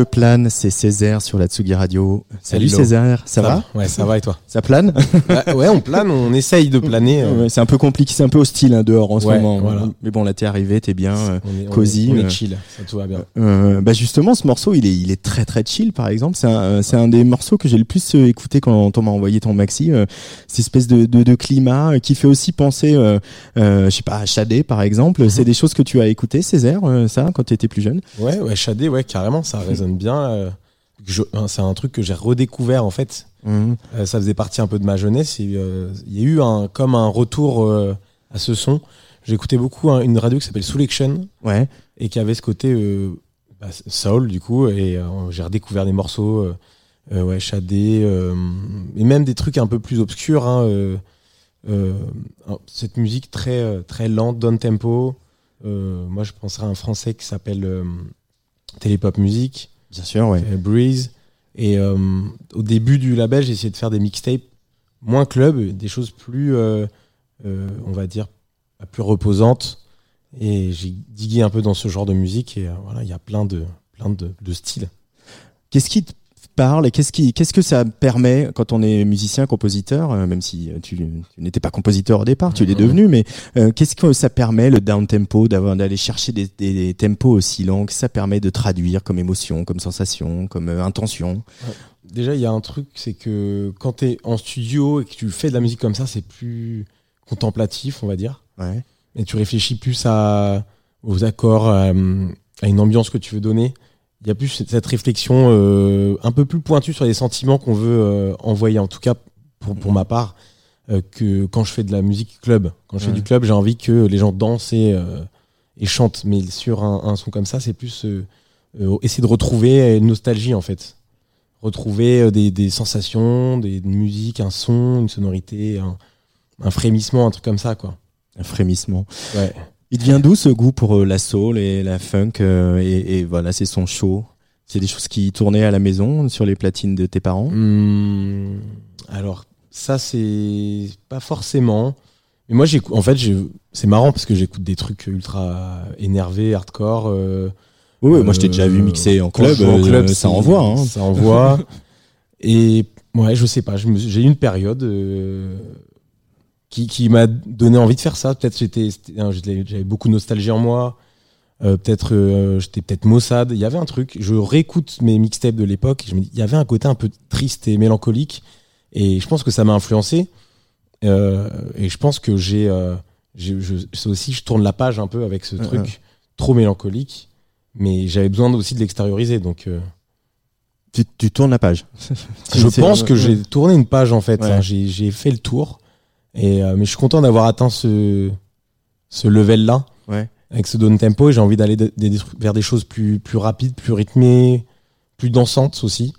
Je
plane, c'est Césaire sur la Tsugi Radio. Salut
Hello.
Césaire, ça, va?
Ouais, ça va et toi?
Ça plane
Bah, Ouais, on plane, on essaye de planer. euh.
Ouais, C'est un peu compliqué, c'est un peu hostile hein, dehors en ce moment.
voilà.
Mais bon, là t'es arrivé, t'es bien, euh,
On est- on est-
cosy.
on est
euh,
chill, ça tout va bien.
Euh, bah justement, ce morceau, il est, il est très très chill. Par exemple, c'est un, euh, un des morceaux que j'ai le plus euh, écouté quand on m'a envoyé ton maxi. Euh, cette espèce de, de, de climat qui fait aussi penser, je sais pas, à Shadé par exemple.
Mhm.
C'est des choses que tu as écoutées, Césaire, ça, quand tu étais plus jeune?
Ouais, ouais, Shadé, ouais, carrément, ça résonne bien. Euh, hein, c'est un truc que j'ai redécouvert en fait.
Mhm.
Euh, ça faisait partie un peu de ma jeunesse. euh, Il y a eu un, comme un retour euh, à ce son. J'écoutais beaucoup hein, une radio qui s'appelle Selection.
Ouais.
Et qui avait ce côté euh, bah, soul du coup. Et euh, j'ai redécouvert des morceaux, euh, euh, ouais, Shadé, euh, et même des trucs un peu plus obscurs. hein, euh, euh, cette musique très euh, très lente, down tempo. Euh, moi, je penserais à un français qui s'appelle euh, Télépop Music.
Bien sûr, ouais.
Euh, Breeze. Et euh, au début du label, j'ai essayé de faire des mixtapes moins club, des choses plus, euh, euh, on va dire, plus reposantes. Et j'ai digué un peu dans ce genre de musique. Et euh, voilà, il y a plein de, plein de, de styles.
Qu'est-ce qui te parle et qu'est-ce qui, qu'est-ce que ça permet quand on est musicien, compositeur, euh, même si euh, tu, tu n'étais pas compositeur au départ, tu l'es devenu, mais euh, qu'est-ce que ça permet le down tempo d'avoir d'aller chercher des, des, des tempos aussi longs que ça permet de traduire comme émotion, comme sensation, comme euh, intention?
Déjà, il y a un truc, c'est que quand tu es en studio et que tu fais de la musique comme ça, c'est plus contemplatif, on va dire.
Ouais.
Et tu réfléchis plus à, aux accords, à, à une ambiance que tu veux donner. Il y a plus cette réflexion euh, un peu plus pointue sur les sentiments qu'on veut euh, envoyer, en tout cas pour, pour ma part, euh, que quand je fais de la musique club. Quand je fais du club, j'ai envie que les gens dansent et, et chantent. Mais sur un, un son comme ça, c'est plus essayer de retrouver une nostalgie en fait. Retrouver des, des sensations, des une musique, un son, une sonorité, un, un frémissement, un truc comme ça quoi.
Un frémissement.
Ouais.
Il vient d'où ce goût pour euh, la soul et la funk euh, et, et voilà, c'est son show. C'est des choses qui tournaient à la maison sur les platines de tes parents?
Hmm, alors ça c'est pas forcément. Mais moi j'écoute. En fait, c'est marrant parce que j'écoute des trucs ultra énervés, hardcore. euh,
Oui, oui, moi, je t'ai déjà vu mixer en club,
en club,
ça envoie, hein.
Ça envoie. Et ouais, je sais pas. J'ai eu une période qui, qui m'a donné envie de faire ça. Peut-être j'étais, j'avais beaucoup de nostalgie en moi. Euh, peut-être euh, j'étais peut-être maussade. Il y avait un truc. Je réécoute mes mixtapes de l'époque. et Je me dis, il y avait un côté un peu triste et mélancolique. Et je pense que ça m'a influencé. Euh, et je pense que j'ai, c'est aussi, je tourne la page un peu avec ce
Ouais,
truc
ouais.
trop mélancolique. Mais j'avais besoin aussi de l'extérioriser. Donc,
Tu, tu tournes la page.
je pense que
ouais.
j'ai tourné une page en fait. Hein. J'ai fait le tour. Et, euh, mais je suis content d'avoir atteint ce, ce level là.
Ouais.
Avec ce down tempo. Et j'ai envie d'aller de- de- vers des choses plus, plus rapides, plus rythmées, plus dansantes aussi.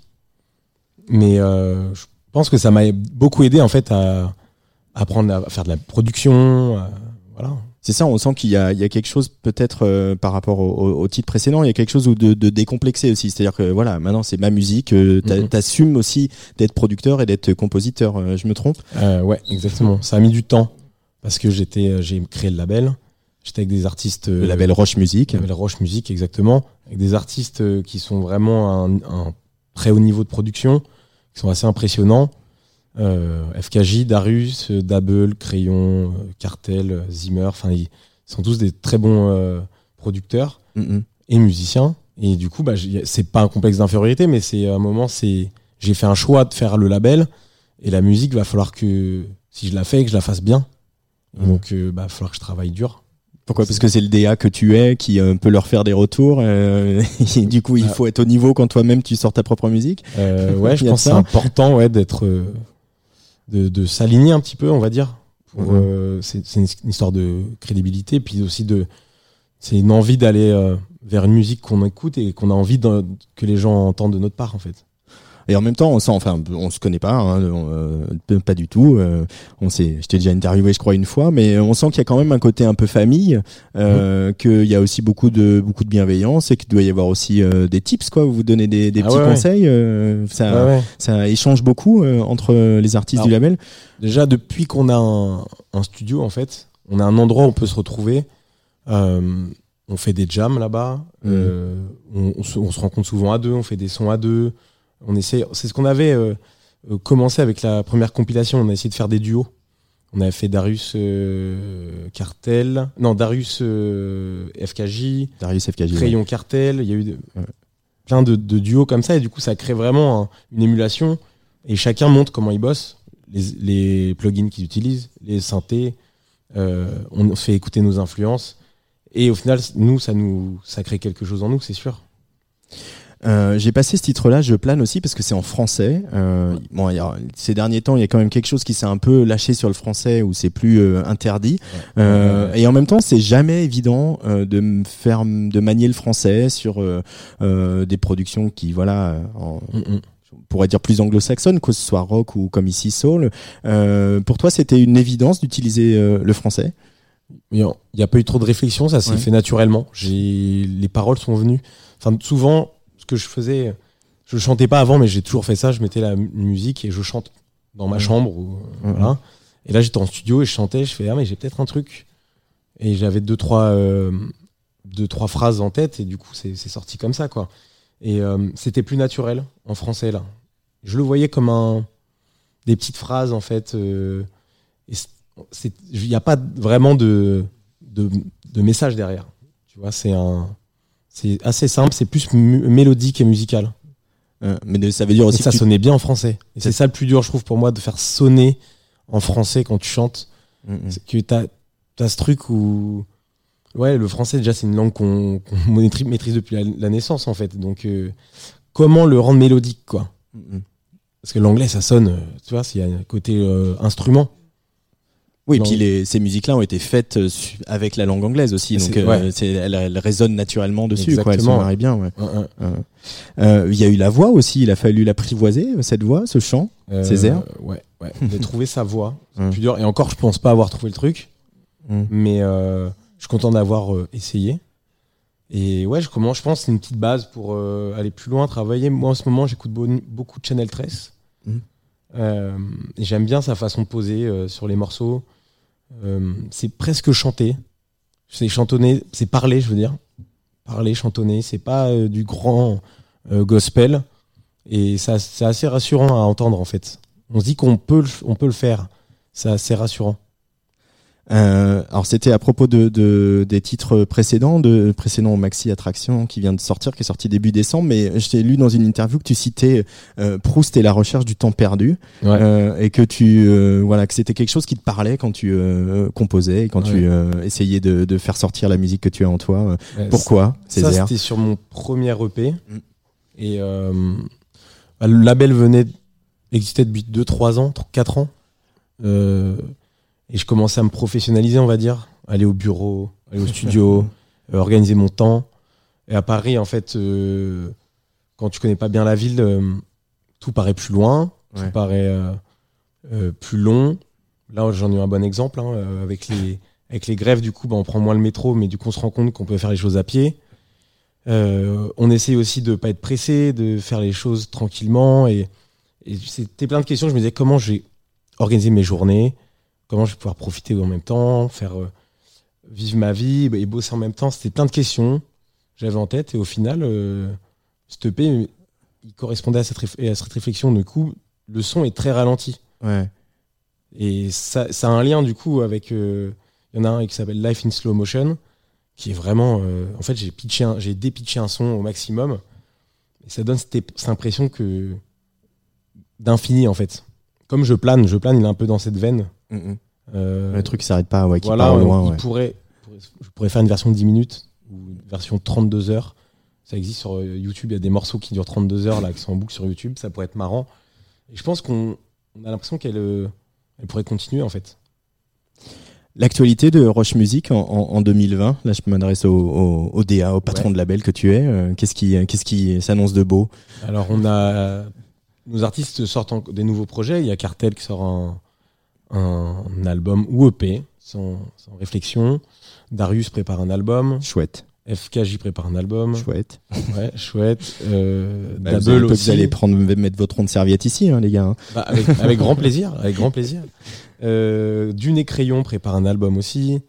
Mais euh, je pense que ça m'a beaucoup aidé en fait à, à apprendre à faire de la production. à- voilà.
C'est ça, on sent qu'il y y a quelque chose peut-être euh, par rapport au, au- au titre précédent, il y a quelque chose de, de décomplexé aussi. C'est-à-dire que voilà, maintenant c'est ma musique, euh,
Mhm.
t'assumes aussi d'être producteur et d'être compositeur. euh, je me trompe?
Euh, ouais, exactement. Ça a mis du temps parce que j'étais, euh, j'ai créé le label. J'étais avec des artistes. euh,
Le label Roche Musique.
Le label Roche Musique, exactement. Avec des artistes qui sont vraiment à un, un très haut niveau de production, qui sont assez impressionnants. Euh, FKJ, Darius, euh, Double, Crayon, euh, Cartel, Zimmer. Enfin, ils sont tous des très bons euh, producteurs
Mhm.
et musiciens. Et du coup, bah, c'est pas un complexe d'infériorité, mais c'est un moment, c'est j'ai fait un choix de faire le label et la musique va falloir que si je la fais, que je la fasse bien. Et donc, euh, bah, va falloir que je travaille dur.
Pourquoi? Parce que c'est le DA que tu es qui euh, peut leur faire des retours. euh, et du coup, il faut être au niveau quand toi-même tu sors ta propre musique.
Euh, ouais, je pense c'est important ouais, d'être, de, de s'aligner un petit peu, on va dire.
Mhm.
euh, c'est c'est une, une histoire de crédibilité, puis aussi de, c'est une envie d'aller euh, vers une musique qu'on écoute et qu'on a envie de- que les gens entendent de notre part, en fait.
Et en même temps, on sent, enfin, on se connaît pas, hein, euh, pas du tout. euh, on s'est, je t'ai déjà interviewé, je crois, une fois, mais on sent qu'il y a quand même un côté un peu famille, euh, qu'il y a aussi beaucoup de beaucoup de bienveillance et qu'il doit y avoir aussi des tips, quoi. Vous vous donnez des, des
Ah
petits
ouais,
conseils. ça,
Ouais,
ça échange beaucoup entre les artistes
Alors,
du label.
Déjà, depuis qu'on a un, un studio, en fait, on a un endroit où on peut se retrouver. euh, on fait des jams là-bas. Euh, on, on se, on se rencontre souvent à deux. On fait des sons à deux. On essaie. C'est ce qu'on avait euh, euh, commencé avec la première compilation. On a essayé de faire des duos. On avait fait Darius euh, Cartel. Non, Darius euh, FKJ.
Darius FKJ.
Crayon Cartel. Il y a eu de- plein de, de duos comme ça. Et du coup, ça crée vraiment un- une émulation. Et chacun montre comment il bosse. Les, les plugins qu'ils utilisent, les synthés. On fait écouter nos influences. Et au final, nous, ça nous, ça crée quelque chose en nous, c'est sûr.
Euh, j'ai passé ce titre-là, je plane aussi parce que c'est en français. Euh, bon, y a- ces derniers temps, il y a quand même quelque chose qui s'est un peu lâché sur le français où c'est plus euh, interdit. Euh, Et en même temps, c'est jamais évident euh, de me faire de manier le français sur des productions qui, voilà, euh, en- on pourrait dire plus anglo-saxonnes, que ce soit rock ou comme ici soul. Euh, pour toi, c'était une évidence d'utiliser euh, le français?
Il n'y a pas eu trop de réflexion, ça s'est
Ouais.
fait naturellement. Les paroles sont venues. Enfin, souvent, que je faisais, je chantais pas avant, mais j'ai toujours fait ça. Je mettais la mu- musique et je chante dans ma chambre. Ou, voilà. Et là, j'étais en studio et je chantais. Je fais ah mais j'ai peut-être un truc. Et j'avais deux trois euh, deux trois phrases en tête et du coup c'est sorti comme ça quoi. Et euh, c'était plus naturel en français là. Je le voyais comme un des petites phrases en fait. euh, il n'y a pas vraiment de, de, de message derrière. Tu vois, c'est un, c'est assez simple, c'est plus mélodique et musical.
Euh, mais ça veut dire aussi
Et ça
que tu-
sonnait bien en français. Et c'est ça le plus dur, je trouve, pour moi, de faire sonner en français quand tu chantes.
Mm,
C'est que t'as as ce truc où. Ouais, le français, déjà, c'est une langue qu'on maîtrise, depuis la, la naissance, en fait. Donc, euh, comment le rendre mélodique, quoi?
Mm,
Parce que l'anglais, ça sonne, euh, tu vois, s'il y a un côté euh, instrument.
Oui, et puis les, ces musiques-là ont été faites euh, avec la langue anglaise aussi, donc
C'est-
euh,
ouais.
elles, elles résonnent naturellement dessus, quoi, elles bien. Ouais,
ouais.
Euh, euh, Il y a eu la voix aussi, il a fallu l'apprivoiser, cette voix, ce chant,
Euh,
ces airs.
Ouais, ouais. J'ai trouvé sa voix. C'est plus dur. Et encore, je pense pas avoir trouvé le truc.
Hum.
Mais je suis content d'avoir essayé. Et ouais, je commence, je pense, que c'est une petite base pour aller plus loin, travailler. Moi, en ce moment, j'écoute beau- beaucoup de Channel 13. Euh, j'aime bien sa façon de poser euh, sur les morceaux. Euh, c'est presque chanter. C'est chantonner, c'est parler, je veux dire. Parler, chantonner. C'est pas du grand gospel. Et c'est assez rassurant à entendre, en fait. On se dit qu'on peut, on peut le faire. C'est assez rassurant.
Euh, alors c'était à propos de, de- des titres précédents, de précédent Maxi Attraction qui vient de sortir, qui est sorti début décembre, mais je t'ai lu dans une interview que tu citais euh, Proust et la recherche du temps perdu,
Ouais.
euh, et que tu voilà que c'était quelque chose qui te parlait quand tu composais, et quand tu
Ouais.
essayais de, de faire sortir la musique que tu as en toi.
Ouais,
Pourquoi
ça, c'était sur mon premier EP. Et euh, bah, le label venait existait depuis 2-3 ans, 4 ans. Euh, et je commençais à me professionnaliser, on va dire. Aller au bureau, aller au studio, euh, organiser mon temps. Et à Paris, en fait, euh, quand tu connais pas bien la ville, euh, tout paraît plus loin,
Ouais.
tout paraît plus long. Là, j'en ai eu un bon exemple. hein, avec, les, avec les grèves, du coup, bah, on prend moins le métro, mais du coup, on se rend compte qu'on peut faire les choses à pied. On essaye aussi de pas être pressé, de faire les choses tranquillement. Et, et c'était plein de questions. Je me disais comment j'ai organisé mes journées, comment je vais pouvoir profiter en même temps, faire euh, vivre ma vie et bosser en même temps. C'était plein de questions que j'avais en tête. Et au final, euh, cet EP, il correspondait à cette, à cette réflexion. Du coup, le son est très ralenti.
Ouais.
Et ça, ça a un lien du coup avec. euh, Il y en a un qui s'appelle Life in Slow Motion, qui est vraiment. euh, en fait, j'ai pitché, j'ai dépitché un son au maximum. Et ça donne cette, cette impression que d'infini en fait. Comme je plane, je plane, il est un peu dans cette veine.
Mhm.
Euh,
Le truc qui s'arrête pas, ouais, qui
voilà,
part loin. ouais.
pourrait, pourrait- je pourrais faire une version de 10 minutes ou une version 32 heures. Ça existe sur euh, YouTube, il y a des morceaux qui durent 32 heures là, qui sont en boucle sur YouTube, ça pourrait être marrant. Et je pense qu'on on a l'impression qu'elle euh, elle pourrait continuer en fait.
L'actualité de Roche Music en, en, en 2020, là je m'adresse au, au, au DA, au patron
Ouais.
de label que tu es. euh, qu'est-ce qui, qu'est-ce qui s'annonce de beau?
Alors on a nos artistes sortent en- des nouveaux projets. Il y a Cartel qui sort un, un album ou EP sans, sans réflexion. Darius prépare un album.
Chouette.
FKJ prépare un album.
Chouette.
Ouais, chouette. Euh,
Bah, vous, allez,
aussi.
vous allez prendre, mettre votre rond de serviette ici, hein, les gars. hein.
Bah, avec, avec grand plaisir, avec grand plaisir. Euh, Dune et Crayon prépare un album aussi.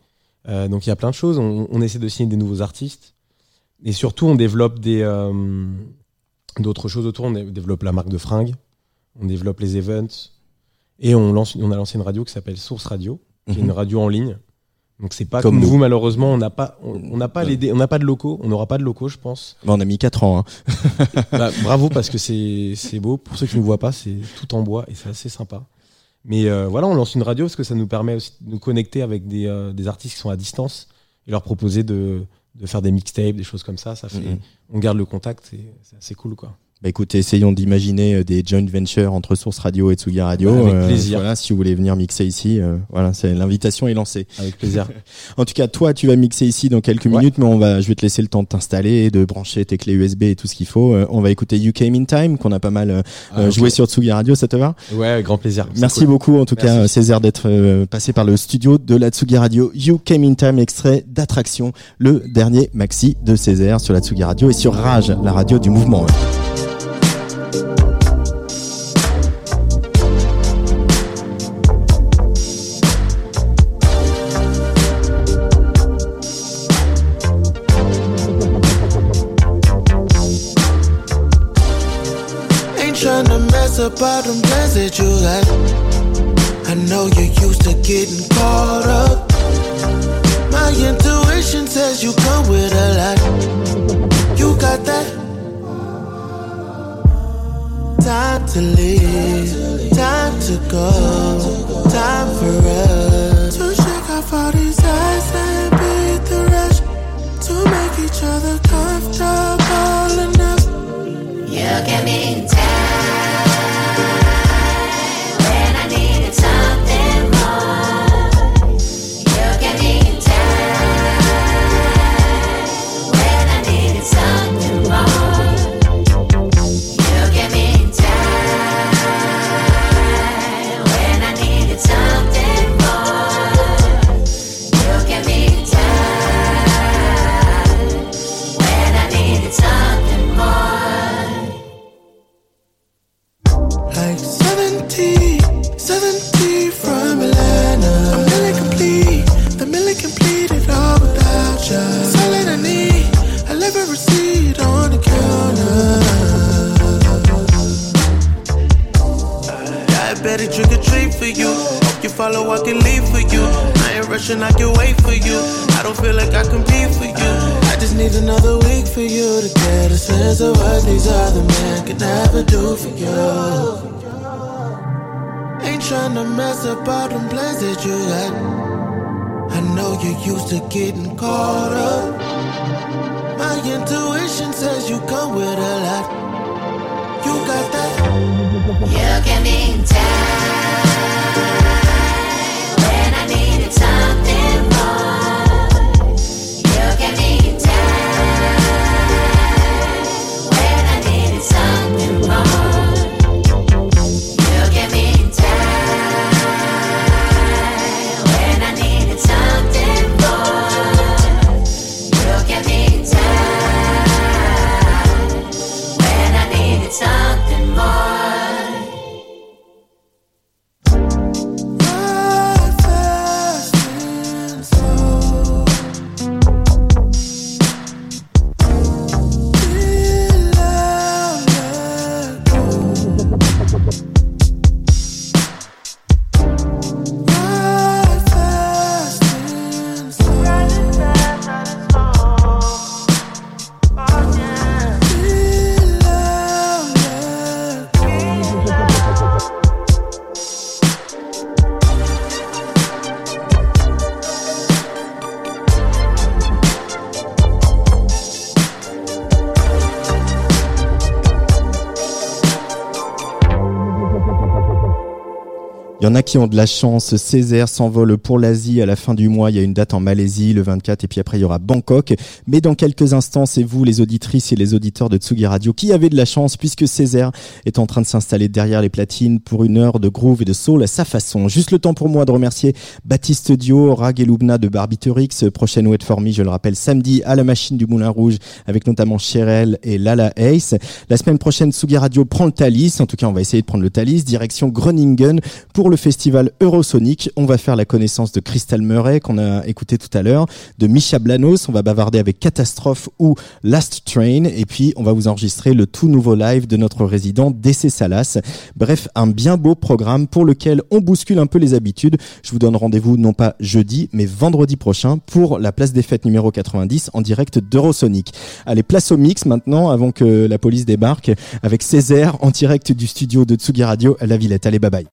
Euh, donc il y a plein de choses. On, on essaie de signer des nouveaux artistes. Et surtout, on développe des euh, d'autres choses autour. On dé- développe la marque de fringues. On développe les events. Et on, lance, on a lancé une radio qui s'appelle Source Radio, qui est
Mhm.
une radio en ligne. Donc c'est pas
Comme
comme,
nous.
vous malheureusement, on n'a pas, on n'a pas les, on n'a pas de locaux, on n'aura pas de locaux, je pense.
Bah, on a mis 4 ans. Hein.
Bah, bravo parce que c'est c'est beau. Pour ceux qui ne voient pas, c'est tout en bois et c'est assez sympa. Mais euh, voilà, on lance une radio parce que ça nous permet aussi de nous connecter avec des, euh, des artistes qui sont à distance et leur proposer de, de faire des mixtapes, des choses comme ça. Ça fait,
Mhm.
on garde le contact et c'est assez cool quoi.
Bah écoutez, essayons d'imaginer euh, des joint ventures entre Source Radio et Tsugi Radio.
Bah, avec
Euh,
plaisir.
Voilà, si vous voulez venir mixer ici, euh, voilà, c'est l'invitation est lancée.
Avec plaisir.
en tout cas, toi, tu vas mixer ici dans quelques minutes, mais on va, je vais te laisser le temps de t'installer, de brancher tes clés USB et tout ce qu'il faut. Euh, on va écouter You Came in Time, qu'on a pas mal euh,
Ah,
joué sur Tsugi Radio. Ça te va?
Ouais, grand plaisir.
Merci
cool.
beaucoup, en tout
Merci.
cas, Césaire, d'être euh, passé par le studio de la Tsugi Radio. You Came in Time, extrait d'Attraction, le dernier maxi de Césaire sur la Tsugi Radio et sur Rage, la radio du mouvement.
All them plans that you got. I know you're used to getting caught up. My intuition says you come with a lot. You got that time to leave, time to go, time for us to shake off all these eyes and beat the rush to make each other comfortable enough.
You give me time
for you. You follow, I can leave for you. I ain't rushing, I can wait for you. I don't feel like I compete for you. I just need another week for you to get a sense of what these other men could never do for you. Ain't tryna mess up all them plans that you got. I know you're used to getting caught up. My intuition says you come with a lot. You got that.
You give me time
Il y en a qui ont de la chance. Césaire s'envole pour l'Asie à la fin du mois. Il y a une date en Malaisie le 24 et puis après il y aura Bangkok. Mais dans quelques instants, c'est vous les auditrices et les auditeurs de Tsugi Radio qui avez de la chance puisque Césaire est en train de s'installer derrière les platines pour une heure de groove et de soul à sa façon. Juste le temps pour moi de remercier Baptiste Dio, Rag et Loubna de Barbiturix. Prochaine Wet For Me, je le rappelle, samedi à la machine du Moulin Rouge avec notamment Cherel et Lala Ace. La semaine prochaine, Tsugi Radio prend le Thalys. En tout cas, on va essayer de prendre le Thalys. Direction Groningen pour le festival Eurosonic. On va faire la connaissance de Crystal Murray qu'on a écouté tout à l'heure, de Misha Blanos. On va bavarder avec Catastrophe ou Last Train. Et puis, on va vous enregistrer le tout nouveau live de notre résident DC Salas. Bref, un bien beau programme pour lequel on bouscule un peu les habitudes. Je vous donne rendez-vous non pas jeudi, mais vendredi prochain pour la place des fêtes numéro 90 en direct d'Eurosonic. Allez, place au mix maintenant avant que la police débarque avec Césaire en direct du studio de Tsugi Radio à la Villette. Allez, bye bye.